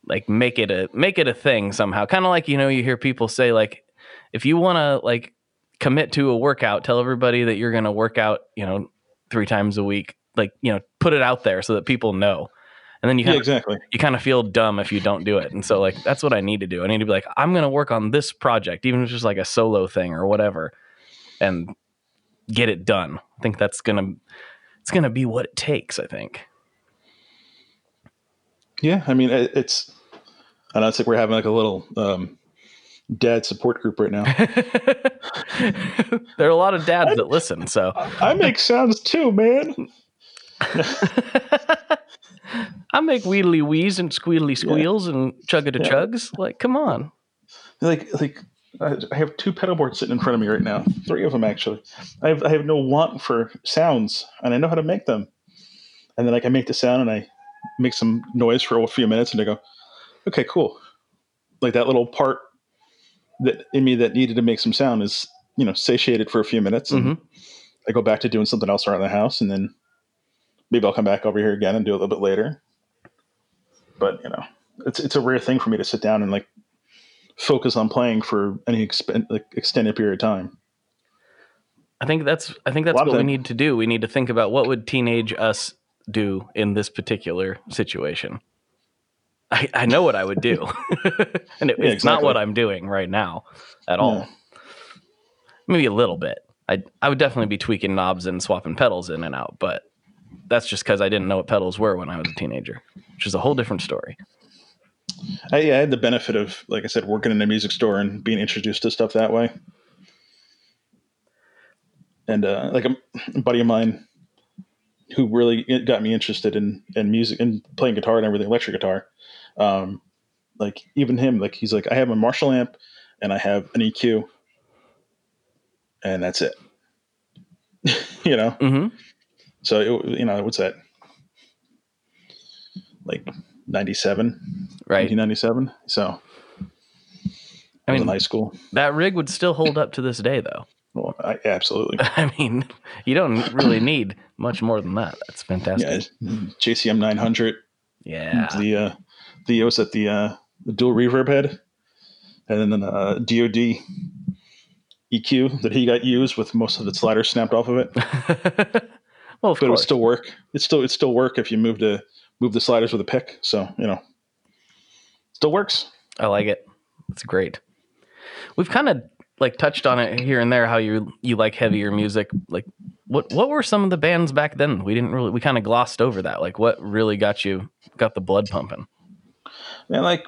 like make it a make it a thing somehow. Kind of like you know you hear people say like if you want to like commit to a workout tell everybody that you're going to work out you know three times a week like you know put it out there so that people know and then you Yeah, kind of exactly. you kind of feel dumb if you don't do it. And so like that's what I need to do. I need to be like, I'm gonna work on this project, even if it's just like a solo thing or whatever, and get it done. I think that's gonna it's gonna be what it takes, I think. Yeah, I mean it, it's. I know it's like we're having like a little um, dad support group right now. (laughs) there are a lot of dads that listen, so I make sounds too, man. (laughs) (laughs) I make wheedly wheeze and squeedly squeals and chugga to Yeah. chugs. Like, come on. Like like I have two pedal boards sitting in front of me right now. Three of them actually. I have I have no want for sounds, and I know how to make them. And then like I make the sound and I make some noise for a few minutes, and I go, okay, cool. Like that little part that in me that needed to make some sound is you know satiated for a few minutes, and Mhm. I go back to doing something else around the house, and then maybe I'll come back over here again and do it a little bit later. but you know, it's it's a rare thing for me to sit down and like focus on playing for any expen- like, extended period of time. I think that's I think that's what we need to do. We need to think about what would teenage us do in this particular situation. I, I know what I would do, (laughs) and it, Yeah, it's not what. I'm doing right now at all. Yeah. Maybe a little bit. I I would definitely be tweaking knobs and swapping pedals in and out, but that's just because I didn't know what pedals were when I was a teenager, which is a whole different story. I, I had the benefit of, like I said, working in a music store and being introduced to stuff that way. And uh, like a, a buddy of mine who really got me interested in, in music and playing guitar and everything, electric guitar. Um, like even him, like he's like, I have a Marshall amp and I have an EQ, and that's it. (laughs) you know, hmm so it, you know, what's that? Like 97, Right. 1997. So I I mean, in high school. that rig would still hold up to this day, though. (laughs) Well, I, absolutely. (laughs) I mean, you don't really need much more than that. That's fantastic. Yeah, JCM 900. Yeah. The uh, the was at the uh, the dual reverb head, and then uh, DoD EQ that he got used with most of the sliders snapped off of it. (laughs) well, of But it would still work. It still it still work if you move to move the sliders with a pick. So you know, still works. I like it. It's great. We've kind of like touched on it here and there how you you like heavier music. Like what what were some of the bands back then? We didn't really we kind of glossed over that. Like what really got you got the blood pumping? And like,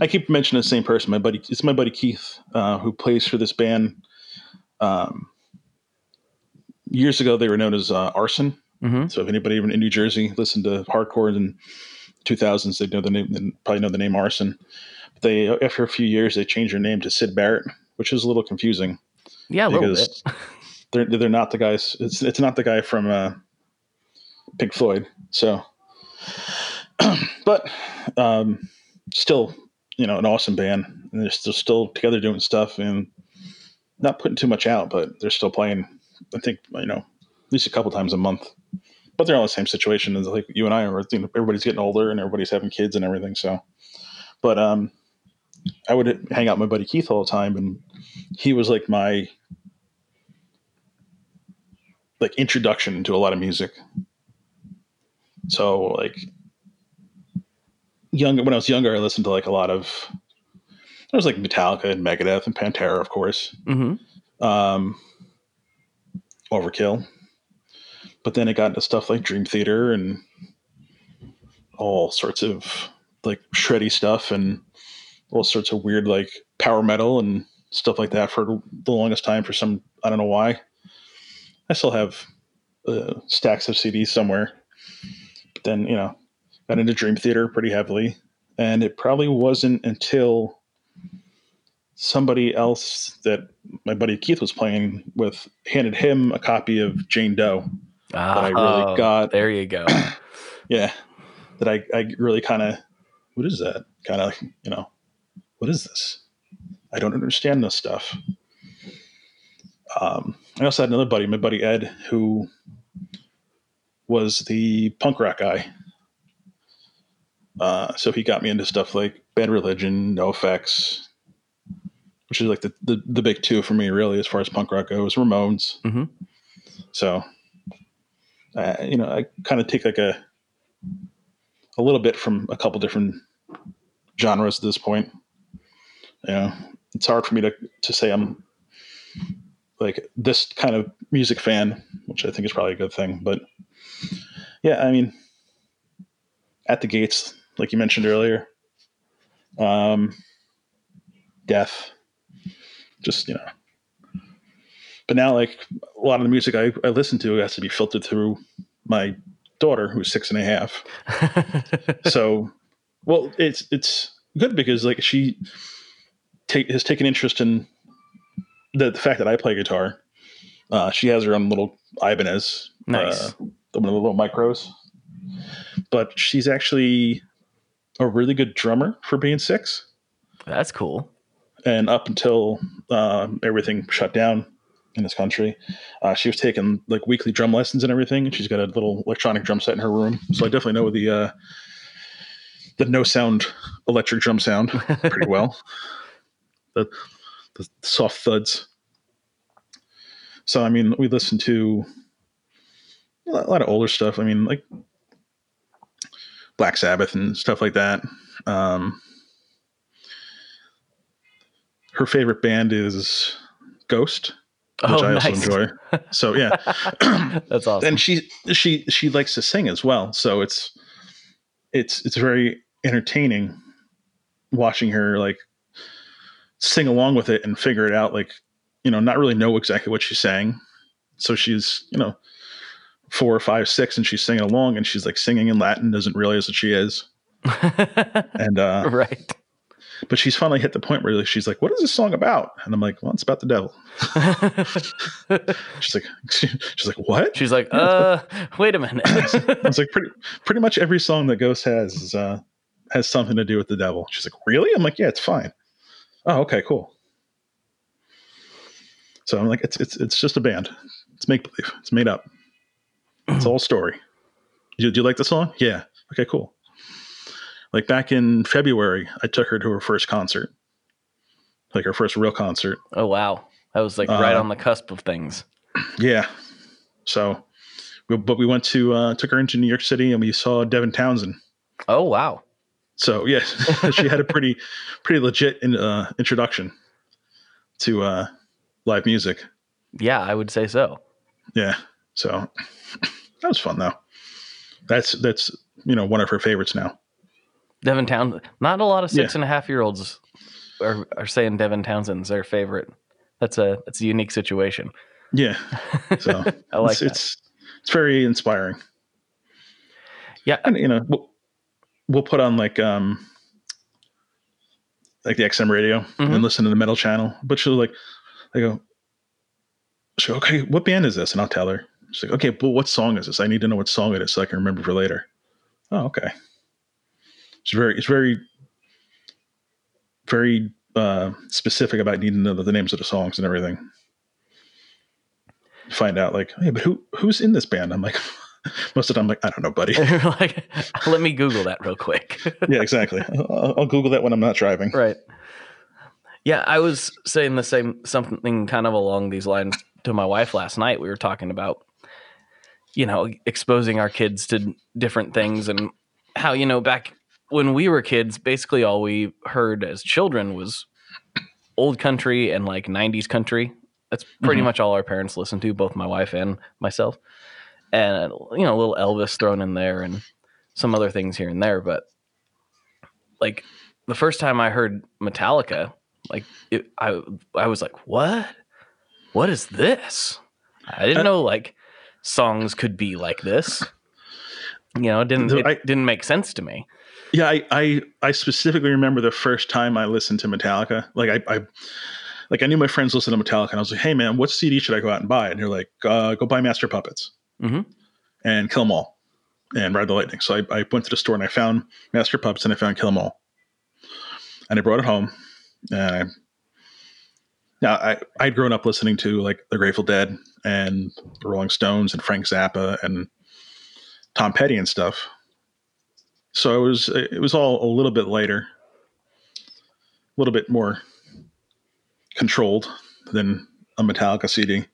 I keep mentioning the same person. My buddy, it's my buddy Keith, uh, who plays for this band. Um, years ago, they were known as uh, Arson. Mm-hmm. So if anybody in New Jersey listened to hardcore in 2000s, they'd know the name, they'd probably know the name Arson. But they, after a few years, they changed their name to Sid Barrett, which is a little confusing Yeah, a little because bit. (laughs) they're they're not the guys. It's it's not the guy from uh, Pink Floyd. So, (clears throat) but um, still, you know, an awesome band, and they're still still together doing stuff and not putting too much out, but they're still playing. I think you know at least a couple times a month. But they're all in the same situation as like you and I are. You know, everybody's getting older and everybody's having kids and everything. So, but um, I would hang out with my buddy Keith all the time, and he was like my like introduction to a lot of music. So like young when I was younger, I listened to like a lot of there was like Metallica and Megadeth and Pantera, of course. Mm-hmm. Um, Overkill. But then it got into stuff like Dream Theater and all sorts of like shreddy stuff and all sorts of weird like power metal and stuff like that for the longest time for some I don't know why. I still have uh, stacks of CDs somewhere. But then, you know, got into Dream Theater pretty heavily. And it probably wasn't until somebody else that my buddy Keith was playing with handed him a copy of Jane Doe. that I really got- Oh, There you go. (clears throat) Yeah. That I, I really kind of, what is that? Kind of, you know, what is this? I don't understand this stuff. Um, I also had another buddy, my buddy Ed, who was the punk rock guy. Uh, so he got me into stuff like Bad Religion, NOFX, which is like the, the, the big two for me, really, as far as punk rock goes. Ramones. Mhm. So, uh, you know, I kind of take like a a little bit from a couple different genres at this point. You know, it's hard for me to to say I'm like this kind of music fan, which I think is probably a good thing. But yeah, I mean, at the gates, like you mentioned earlier, um, death, just you know. But now, like a lot of the music I, I listen to has to be filtered through my daughter, who's six and a half. (laughs) so, well, it's it's good because like she take has taken interest in the, the fact that I play guitar. Uh, she has her own little Ibanez, Nice. uh, one of the little micros. But she's actually a really good drummer for being six. That's cool. And up until um, everything shut down in this country. Uh, she was taking like weekly drum lessons and everything. She's got a little electronic drum set in her room, so I definitely know the uh, the no sound electric drum sound (laughs) pretty well. the the soft thuds. So I mean, we listen to a lot of older stuff. I mean, like Black Sabbath and stuff like that. Um, her favorite band is Ghost, which Oh, I also enjoy. (laughs) So yeah, (clears throat) That's awesome. and she she she likes to sing as well. So it's it's it's very entertaining watching her like sing along with it and figure it out. Like you know, not really know exactly what she's saying. So she's you know four or five, six, and she's singing along, and she's like singing in Latin, doesn't realize that she is, (laughs) and uh, right. But she's finally hit the point where she's like, "What is this song about?" And I'm like, "Well, it's about the devil." (laughs) She's like, (laughs) "She's like, what?" She's like, (laughs) uh, wait a minute. I was like, pretty, pretty much every song that Ghost has is, uh, has something to do with the devil. She's like, really? I'm like, yeah, it's fine. Oh, okay, cool. So I'm like, it's it's it's just a band. It's make believe. It's made up. It's all story. You, do you like the song? Yeah. Okay, cool. Like back in February, I took her to her first concert, like her first real concert. oh, wow. That was like right Uh, on the cusp of things. Yeah. So, we, but we went to uh, took her into New York City and we saw Devin Townsend. Oh, wow. So yeah, (laughs) she had a pretty (laughs) pretty legit in, uh, introduction to uh, live music. Yeah, I would say so. Yeah. So (clears throat) that was fun though. That's that's you know one of her favorites now. Devin Townsend. Not a lot of Yeah. six and a half year olds are, are saying Devin Townsend's their favorite. That's a that's a unique situation. Yeah. (laughs) So I like it's, that. it's it's very inspiring. Yeah. And you know we'll, we'll put on like um like the XM radio Mhm. and listen to the metal channel. But she'll like I go she'll go, okay, what band is this? And I'll tell her. She's like, okay, but what song is this? I need to know what song it is so I can remember for later. Oh, okay. It's very it's very very uh specific about needing to know the names of the songs and everything. Find out like, hey, but who who's in this band? I'm like (laughs) most of the time I'm like, I don't know, buddy. (laughs) like, let me Google that real quick. (laughs) yeah, exactly. I'll, I'll Google that when I'm not driving. right. Yeah, I was saying the same something kind of along these lines to my wife last night. We were talking about, you know, exposing our kids to different things and how, you know, back when we were kids, basically all we heard as children was old country and like 90s country. That's pretty Mhm. much all our parents listened to, both my wife and myself. And, you know, a little Elvis thrown in there and some other things here and there. But like the first time I heard Metallica, like it, I, I was like, what? What is this? I didn't Uh, know like songs could be like this. You know, it didn't, it didn't make sense to me. Yeah, I, I I specifically remember the first time I listened to Metallica. Like I, I like I knew my friends listened to Metallica, and I was like, "Hey man, what CD should I go out and buy?" And they're like, uh, "Go buy Master Puppets Mhm. and Kill 'Em All and Ride the Lightning." So I, I went to the store and I found Master Puppets and I found Kill 'Em All, and I brought it home. And I, now I I'd grown up listening to like the Grateful Dead and the Rolling Stones and Frank Zappa and Tom Petty and stuff. So it was it was all a little bit later, a little bit more controlled than a Metallica CD.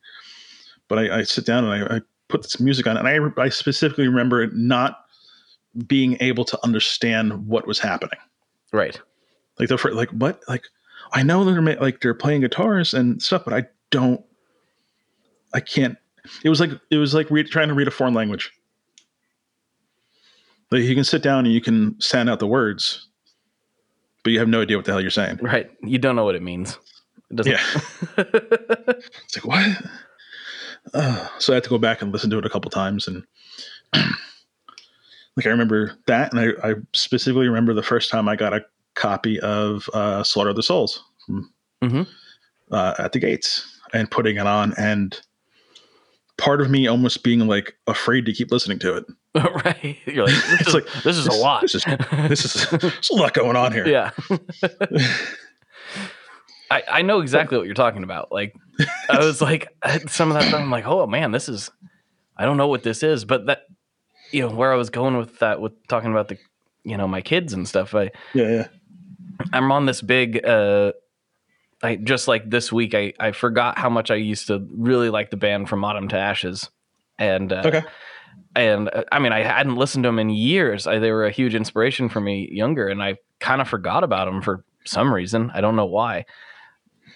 But I, I sit down and I, I put this music on, and I I specifically remember not being able to understand what was happening. Right. Like the like what like I know they're like they're playing guitars and stuff, but I don't. I can't. It was like it was like read, trying to read a foreign language. Like you can sit down and you can sound out the words, but you have no idea what the hell you're saying. Right. You don't know what it means. It doesn't. Yeah, (laughs) it's like what? Uh, so I had to go back and listen to it a couple times, and (clears throat) like I remember that, and I, I specifically remember the first time I got a copy of uh, Slaughter of the Souls from Mhm. uh, at the gates and putting it on, and part of me almost being like afraid to keep listening to it. (laughs) right. You're like, this It's is, like, this is a lot. this is- This is there's a lot going on here. yeah. (laughs) I, I know exactly what you're talking about. Like, I was like, some of that stuff, I'm like, oh man, this is, I don't know what this is, but that, you know, where I was going with that, with talking about the, you know, my kids and stuff. I, Yeah, yeah. I'm on this big, uh, I just like this week, I, I forgot how much I used to really like the band from Autumn to Ashes. And, uh, Okay. And uh, I mean, I hadn't listened to them in years. I, they were a huge inspiration for me younger, and I kind of forgot about them for some reason. I don't know why.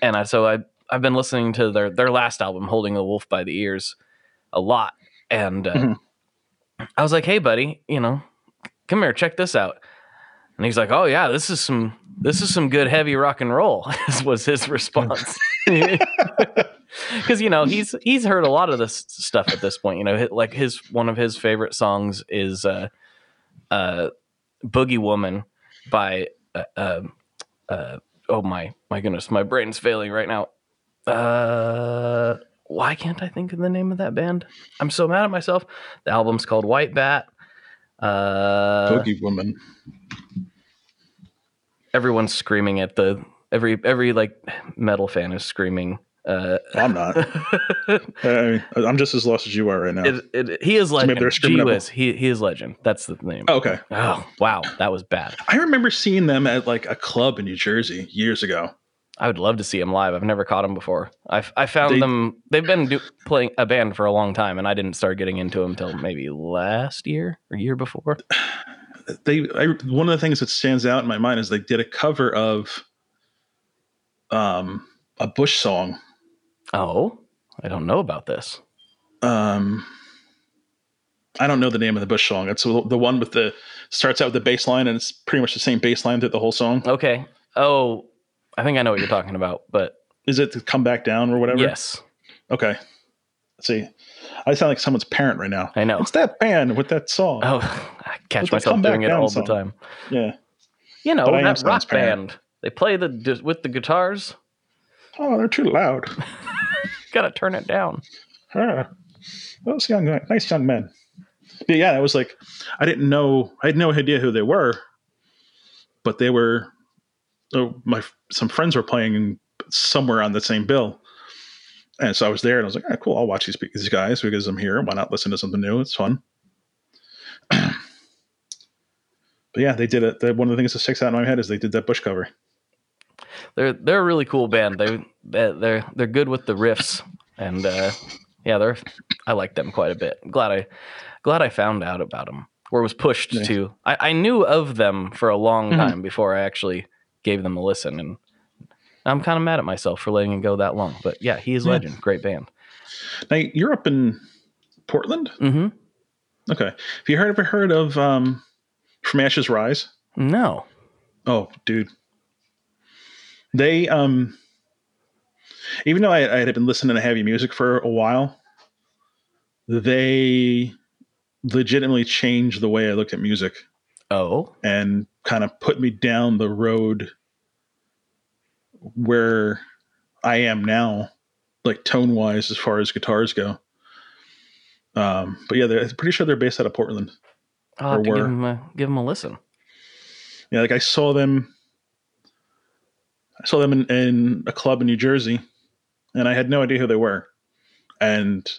And I, so I I've been listening to their their last album, "Holding the Wolf by the Ears," a lot, and uh, Mhm. I was like, "Hey, buddy, you know, come here, check this out." And he's like, "Oh yeah, this is some this is some good heavy rock and roll." This (laughs) was his response. (laughs) (laughs) Because you know (laughs) he's he's heard a lot of this stuff at this point. You know, like his one of his favorite songs is uh, uh, "Boogie Woman" by uh, um uh, oh my my goodness, my brain's failing right now. Uh, why can't I think of the name of that band? I'm so mad at myself. The album's called White Bat. Uh, Boogie Woman. everyone's screaming at the every every like metal fan is screaming. Uh, I'm not. (laughs) I mean, I'm just as lost as you are right now. it, it, he is maybe legend. screaming Gee he he is legend. That's the name. Oh, okay. Oh wow, that was bad. I remember seeing them at like a club in New Jersey years ago. I would love to see him live. I've never caught him before. I've, I found They- them. They've been do, playing a band for a long time, and I didn't start getting into them until maybe last year or year before. They I, one of the things that stands out in my mind is they did a cover of um a Bush song. Oh, I don't know about this. Um I don't know the name of the Bush song. It's the the one with the starts out with the bass line and it's pretty much the same bass line through the whole song. Okay. Oh, I think I know what you're talking about, but Is it to come back down or whatever? yes, Okay. Let's see. I sound like someone's parent right now. I know. It's that band with that song. Oh, (laughs) I catch With myself doing it all song. the time. Yeah. You know that rock parent. band. They play the with the guitars. Oh, they're too loud. (laughs) Got to turn it down. Ah, those young, nice young men. But yeah, I was like, I didn't know, I had no idea who they were, but they were. Oh, my some friends were playing somewhere on the same bill, and so I was there, and I was like, ah, cool, I'll watch these these guys because I'm here. Why not listen to something new? It's fun. (clears throat) but yeah, they did it. One of the things that sticks out in my head is they did that Bush cover. They're they're a really cool band. They they're they're, they're good with the riffs, and uh, yeah, they're I like them quite a bit. Glad I glad I found out about them or was pushed Yeah. to. I, I knew of them for a long Mhm. time before I actually gave them a listen, and I'm kind of mad at myself for letting it go that long. But yeah, he is Yeah. legend. Great band. Now you're up in Portland. hmm Okay. Have you heard ever heard of um, From Ashes Rise? No. Oh, dude. They um even though I, I had been listening to heavy music for a while, they legitimately changed the way I looked at music Oh. and kind of put me down the road where I am now, like tone wise as far as guitars go. Um, but yeah, they're I'm pretty sure they're based out of Portland. I'll have to give them a, give 'em a listen. Yeah, like I saw them. I saw them in, in a club in New Jersey, and I had no idea who they were. And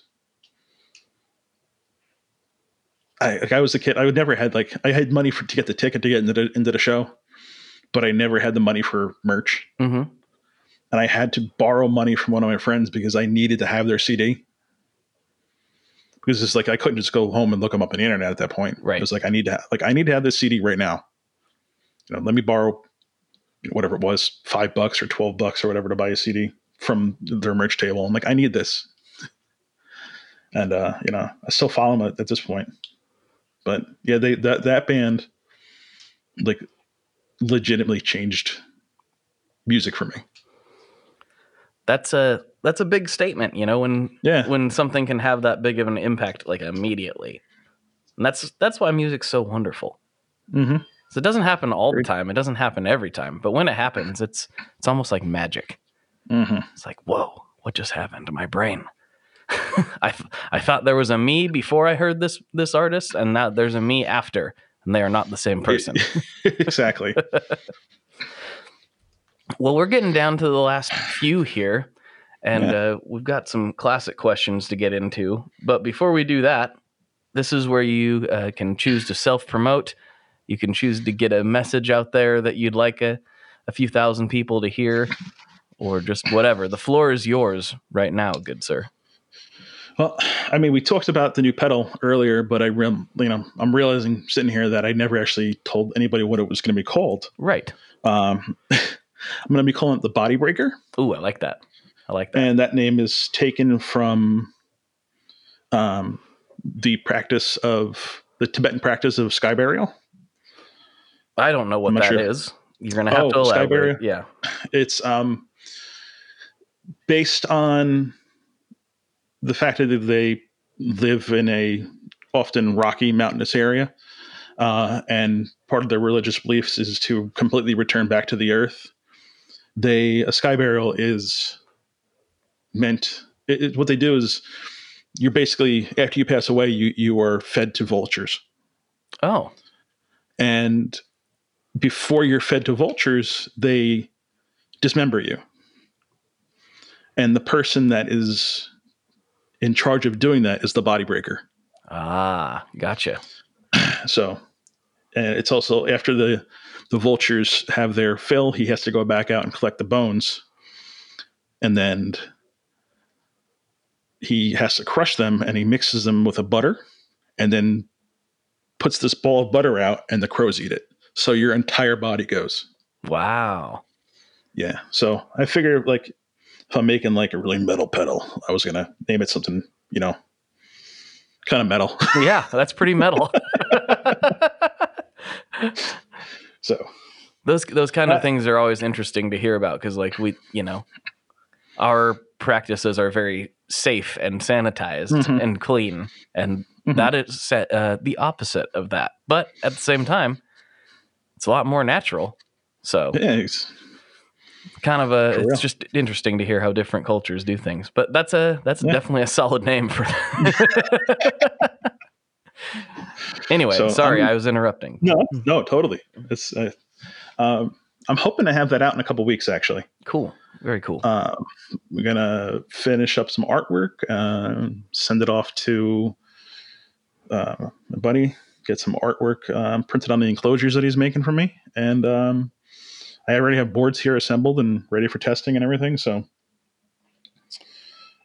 I, like I was a kid. I would never had like I had money for to get the ticket to get into the, into the show, but I never had the money for merch, hmm and I had to borrow money from one of my friends because I needed to have their CD. Because it's like I couldn't just go home and look them up on the internet at that point. Right. It was like I need to like I need to have this CD right now. You know, let me borrow whatever it was, five bucks or twelve bucks or whatever to buy a CD from their merch table. I'm like, I need this. (laughs) And uh, you know, I still follow them at, at this point. But yeah, they that that band like legitimately changed music for me. That's a that's a big statement, you know, when Yeah. when something can have that big of an impact like immediately. And that's that's why music's so wonderful. Mm-hmm. So it doesn't happen all the time. It doesn't happen every time, but when it happens, it's it's almost like magic. Mm-hmm. It's like, whoa, what just happened to my brain? (laughs) I th- I thought there was a me before I heard this this artist, and now there's a me after, and they are not the same person. (laughs) exactly. (laughs) Well, we're getting down to the last few here, and Yeah. uh, we've got some classic questions to get into. But before we do that, this is where you uh, can choose to self promote. You can choose to get a message out there that you'd like a, a few thousand people to hear, or just whatever. The floor is yours right now, good sir. Well, I mean, we talked about the new pedal earlier, but I, rem- you know, I'm realizing sitting here that I never actually told anybody what it was going to be called. Right. Um, (laughs) I'm going to be calling it the Body Breaker, Ooh, I like that. I like that. and that name is taken from um, the practice of the Tibetan practice of sky burial. I don't know what that is. You're gonna have Oh, to Sky elaborate. Barrier? Yeah. It's um, based on the fact that they live in a often rocky mountainous area, uh, and part of their religious beliefs is to completely return back to the earth. They a sky burial is meant. It, it- what they do is you're basically after you pass away, you you are fed to vultures, Oh. and before you're fed to vultures, they dismember you. And the person that is in charge of doing that is the body breaker. Ah, gotcha. (clears throat) So and it's also after the the vultures have their fill, he has to go back out and collect the bones. And then he has to crush them and he mixes them with a butter and then puts this ball of butter out and the crows eat it. So your entire body goes. Wow. Yeah. So I figure like if I'm making like a really metal pedal, I was gonna name it something, you know, kind of metal. (laughs) Yeah, that's pretty metal. (laughs) so those those kind of Uh, things are always interesting to hear about because like we you know our practices are very safe and sanitized Mhm. and clean and Mhm. that is uh, the opposite of that but at the same time it's a lot more natural so it's, kind of a it's just interesting to hear how different cultures do things but that's a that's Yeah. definitely a solid name for (laughs) anyway So, sorry um, i was interrupting no, no, totally. It's uh, um, I'm hoping to have that out in a couple weeks. Actually, cool very cool um, we're gonna finish up some artwork, uh, send it off to uh, my buddy, get some artwork um, printed on the enclosures that he's making for me, and um, I already have boards here assembled and ready for testing and everything. So,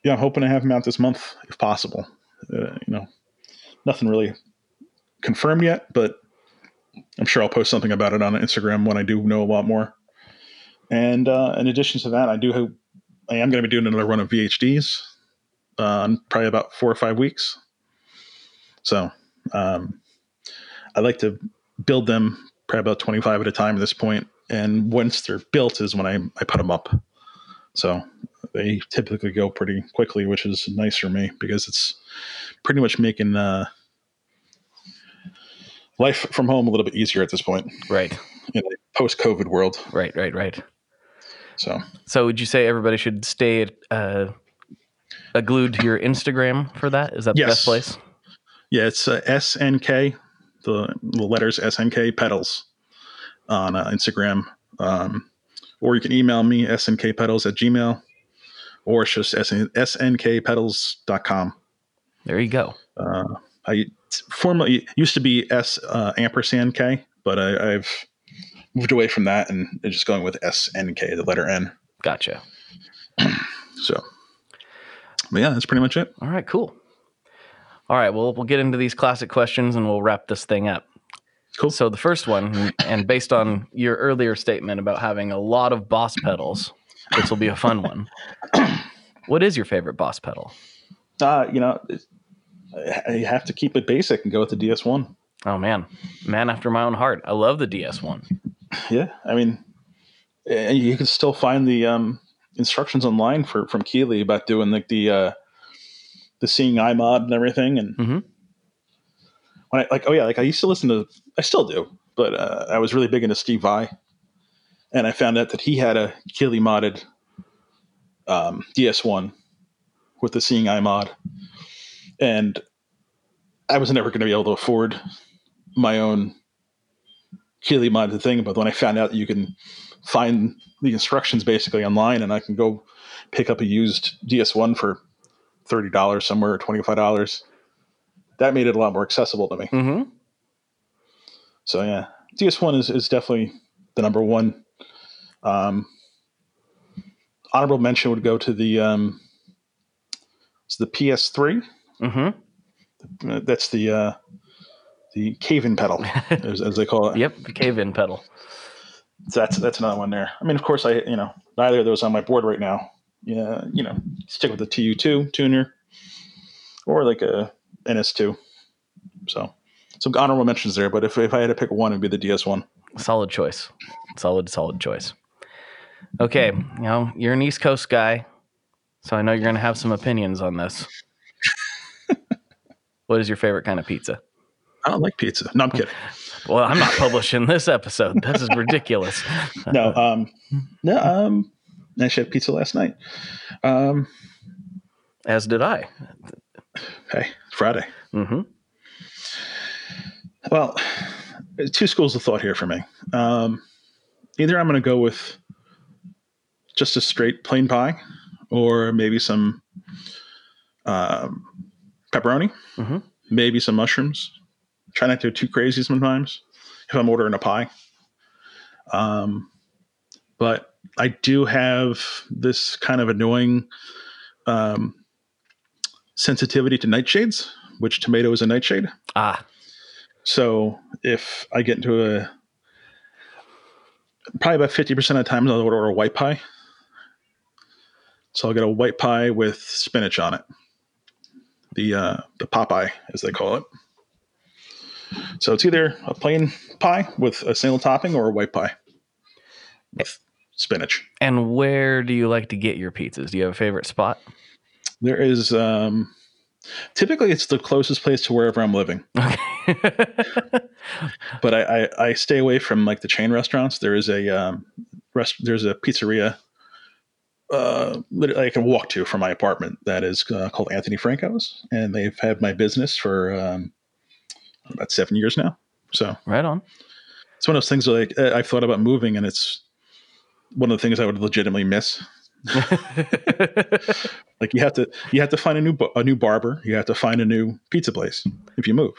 yeah, I'm hoping to have them out this month if possible. Uh, you know, nothing really confirmed yet, but I'm sure I'll post something about it on Instagram when I do know a lot more. And uh, in addition to that, I do hope I am going to be doing another run of VHDs, uh, in probably about four or five weeks. So um, I like to build them probably about 25 at a time at this point, and once they're built is when I, I put them up. So they typically go pretty quickly, which is nice for me because it's pretty much making uh, life from home a little bit easier at this point right in a post-COVID world. right right right So So would you say everybody should stay uh, uh, glued to your Instagram for that? Is that the Yes. best place? yeah, it's uh, SNK, the, the letters SNK pedals on uh, Instagram. Um, or you can email me snkpedals at gmail or it's just SN, snkpedals.com. There you go. Uh, I formerly used to be S uh, ampersand K, but I, I've moved away from that and it's just going with SNK, the letter N. Gotcha. (clears throat) So, but yeah, that's pretty much it. All right, cool. All right, well, we'll get into these classic questions and we'll wrap this thing up. Cool. So the first one, and based on your earlier statement about having a lot of boss pedals, this will be a fun one. What is your favorite boss pedal? Uh, you know, I have to keep it basic and go with the DS1. Oh man, man after my own heart. I love the DS1. Yeah, I mean, and you can still find the um, instructions online for from Keeley about doing like the uh, the seeing eye mod and everything. And Mhm. when I like, oh yeah, like I used to listen to, I still do, but uh, I was really big into Steve Vai, and I found out that he had a Keeley modded um, DS1 with the seeing eye mod, and I was never going to be able to afford my own Keeley modded thing. But when I found out that you can find the instructions basically online, and I can go pick up a used DS1 for thirty dollars somewhere or twenty five dollars. That made it a lot more accessible to me. Mm-hmm. So yeah, DS1 is, is definitely the number one. Um, honorable mention would go to the um, it's the PS3. Mm-hmm. Uh, That's the uh, the cave-in pedal, (laughs) as, as they call it. Yep. The cave-in pedal. So that's that's another one there. I mean, of course, I you know neither of those on my board right now. Yeah, you know, stick with the TU2 tuner or like a NS2. So some honorable mentions there. But if if I had to pick one, it'd be the DS1. Solid choice. Solid, solid choice. Okay, you know you're an East Coast guy, so I know you're gonna have some opinions on this. (laughs) what is your favorite kind of pizza? I don't like pizza. No, I'm kidding. (laughs) Well, I'm not publishing this episode. This is ridiculous. (laughs) No, um, no, um, I actually had pizza last night. Um, As did I. hey, Friday. Mm-hmm. Well, two schools of thought here for me. Um, either I'm going to go with just a straight plain pie, or maybe some um, pepperoni, Mhm. maybe some mushrooms. Try not to go too crazy sometimes if I'm ordering a pie. Um, but I do have this kind of annoying um, sensitivity to nightshades, which tomato is a nightshade. Ah, So if I get into a probably about fifty percent of the time I'll order a white pie. So I'll get a white pie with spinach on it. The uh, the Popeye, as they call it. So it's either a plain pie with a single topping or a white pie with spinach. and where do you like to get your pizzas? Do you have a favorite spot? There is um, typically it's the closest place to wherever I'm living. (laughs) Okay. but I, I, I stay away from like the chain restaurants. There is a um, rest, there's a pizzeria uh, I can walk to from my apartment that is uh, called Anthony Franco's, and they've had my business for um, about seven years now. So right on. it's one of those things where, like uh, I've thought about moving, and it's one of the things I would legitimately miss. Like you have to you have to find a new a new barber, you have to find a new pizza place if you move.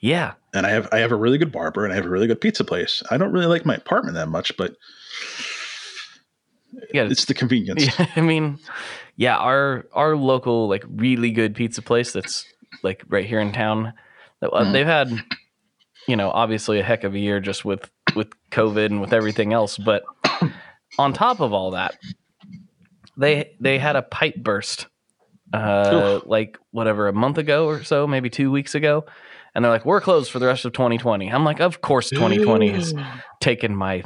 yeah. and I have I have a really good barber and I have a really good pizza place. I don't really like my apartment that much, but Yeah. it's the convenience. Yeah, (laughs) I mean, yeah, our our local like really good pizza place that's like right here in town. uh, Mhm. They've had, you know, obviously a heck of a year just with with COVID and with everything else. But on top of all that, they they had a pipe burst, uh, like whatever a month ago or so, maybe two weeks ago, and they're like, "We're closed for the rest of 2020." I'm like, "Of course, 2020 has taken my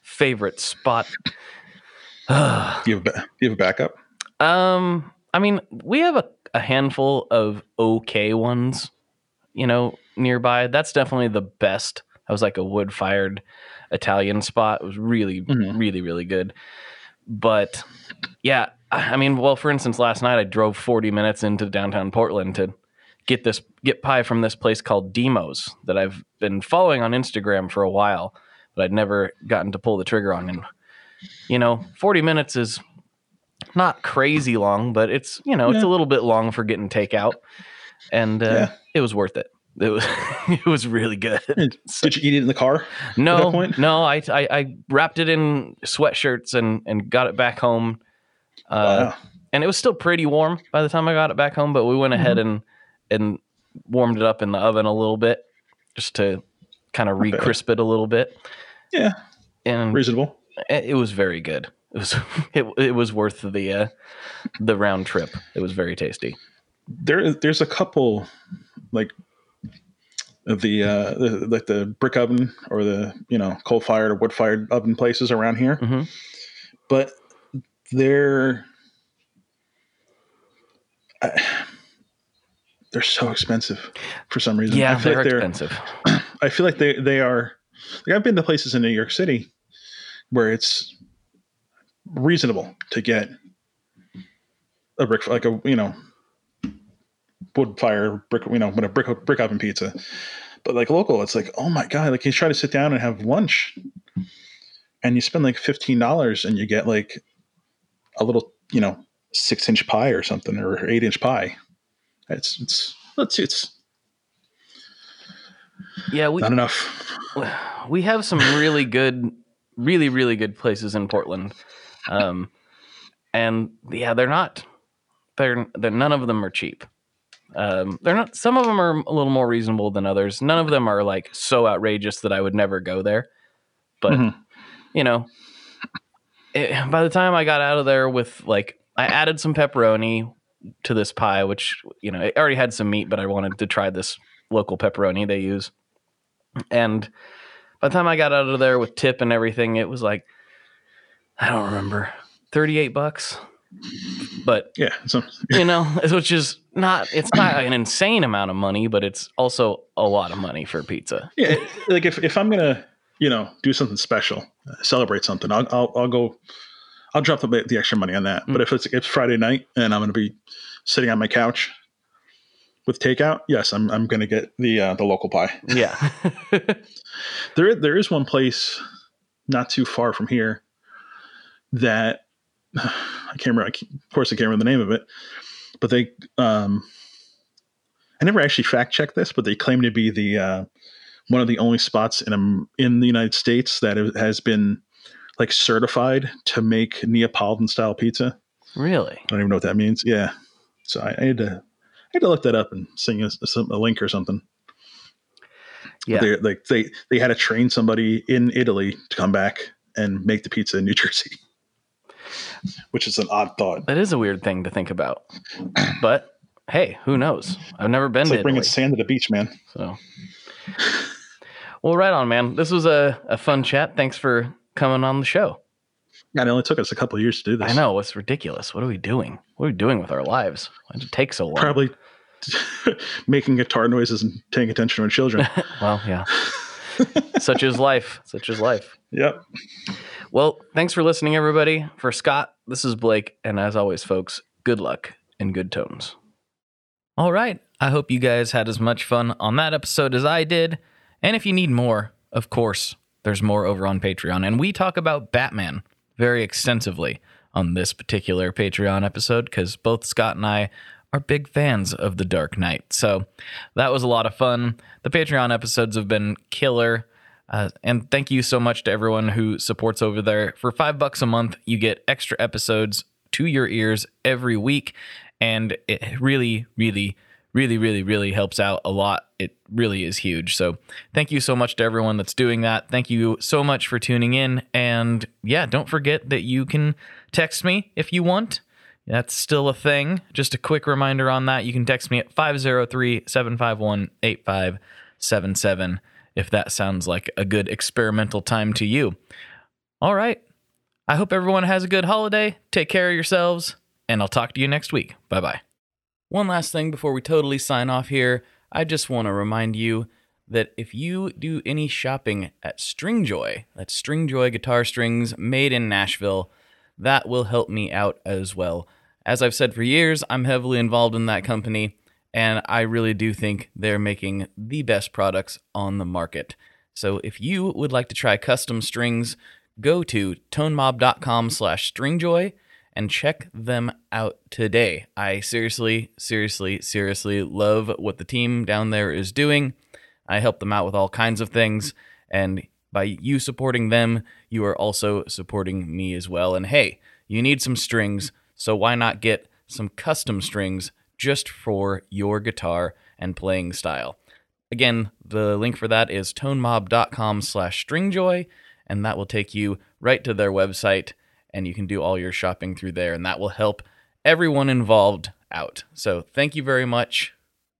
favorite spot." (sighs) Do you have a, do you have a backup? Um, I mean, we have a, a handful of okay ones, you know, nearby. That's definitely the best. I was like a wood fired Italian spot. It was really, Mhm. really, really good. But yeah, I mean, well, for instance, last night I drove 40 minutes into downtown Portland to get this get pie from this place called Dimo's that I've been following on Instagram for a while, but I'd never gotten to pull the trigger on. And you know, 40 minutes is not crazy long, but it's you know it's a little bit long for getting takeout, and uh, Yeah. it was worth it. It was (laughs) it was really good. (laughs) Did you eat it in the car? No, no, I, I I wrapped it in sweatshirts and and got it back home. Uh, Wow. and it was still pretty warm by the time I got it back home. But we went ahead and and warmed it up in the oven a little bit just to kind of Not re-crisp it a little bit. Yeah, And reasonable. it it was very good. It was (laughs) it, it was worth the uh, the round trip. It was very tasty. There, there's a couple like the uh, the, like the brick oven or the you know coal fired or wood fired oven places around here, Mhm. but they're they're so expensive for some reason. Yeah, I feel they're like they're expensive. (clears throat) I feel like they they are. Like I've been to places in New York City where it's reasonable to get a brick like a you know wood fire brick you know what a brick brick oven pizza, but like local it's like oh my god like you try to sit down and have lunch and you spend like fifteen dollars and you get like a little, you know, six inch pie or something or eight inch pie. It's it's let's see, it's Yeah, we not enough. we have some really good, really really good places in Portland, um, and yeah, they're not. They're, they're none of them are cheap. Um, they're not. Some of them are a little more reasonable than others. None of them are like so outrageous that I would never go there. But Mhm. you know, it, by the time I got out of there with like, I added some pepperoni to this pie, which you know, it already had some meat, but I wanted to try this local pepperoni they use. And by the time I got out of there with tip and everything, it was like, I don't remember, thirty-eight bucks. But Yeah. So you know, (laughs) which is not it's not an insane amount of money, but it's also a lot of money for pizza. yeah, like if, if I'm gonna, you know, do something special, celebrate something, I'll I'll, I'll go, I'll drop the, the extra money on that. But if it's it's Friday night and I'm gonna be sitting on my couch with takeout, yes, I'm I'm gonna get the uh, the local pie. Yeah. (laughs) (laughs) There there is one place not too far from here that I can't remember. I can't- of course, I can't remember the name of it, but they um, I never actually fact checked this, but they claim to be the uh, one of the only spots in um, in the United States that has been like certified to make Neapolitan style pizza. really? I don't even know what that means. Yeah, so I, I had to I had to look that up and sing a, a link or something. Yeah. They like they they had to train somebody in Italy to come back and make the pizza in New (laughs) Jersey, which is an odd thought. That is a weird thing to think about. But hey, who knows? I've never been It's to like bringing Italy, sand to the beach, man. so. Well, right on, man. This was a, a fun chat. Thanks for coming on the show. God, it only took us a couple of years to do this. I know it's ridiculous. What are we doing? What are we doing with our lives? Why did it take so long? Probably (laughs) making guitar noises and paying attention to our children. (laughs) Well, yeah. (laughs) (laughs) Such is life. Such is life. yep. Well, thanks for listening, everybody. For Scott, this is Blake. And as always, folks, good luck and good tones. All right. I hope you guys had as much fun on that episode as I did. And if you need more, of course, there's more over on Patreon. And we talk about Batman very extensively on this particular Patreon episode because both Scott and I are big fans of The Dark Knight. So that was a lot of fun. The Patreon episodes have been killer. Uh, and thank you so much to everyone who supports over there. For five bucks a month, you get extra episodes to your ears every week. And it really, really, really, really, really helps out a lot. It really is huge. So thank you so much to everyone that's doing that. Thank you so much for tuning in. And yeah, don't forget that you can text me if you want. That's still a thing. Just a quick reminder on that. You can text me at 503 751 8577 if that sounds like a good experimental time to you. All right. I hope everyone has a good holiday. Take care of yourselves, and I'll talk to you next week. Bye bye. One last thing before we totally sign off here, I just want to remind you that if you do any shopping at Stringjoy, that's Stringjoy guitar strings made in Nashville, that will help me out as well. As I've said for years, I'm heavily involved in that company, and I really do think they're making the best products on the market. So if you would like to try custom strings, go to tonemob.com slash stringjoy and check them out today. I seriously, seriously, seriously love what the team down there is doing. I help them out with all kinds of things, and by you supporting them, you are also supporting me as well. And hey, you need some strings, so why not get some custom strings just for your guitar and playing style? Again, the link for that is tonemob.com slash stringjoy, and that will take you right to their website, and you can do all your shopping through there, and that will help everyone involved out. So thank you very much.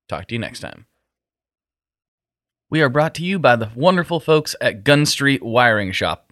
Talk to you next time. We are brought to you by the wonderful folks at Gun Street Wiring Shop.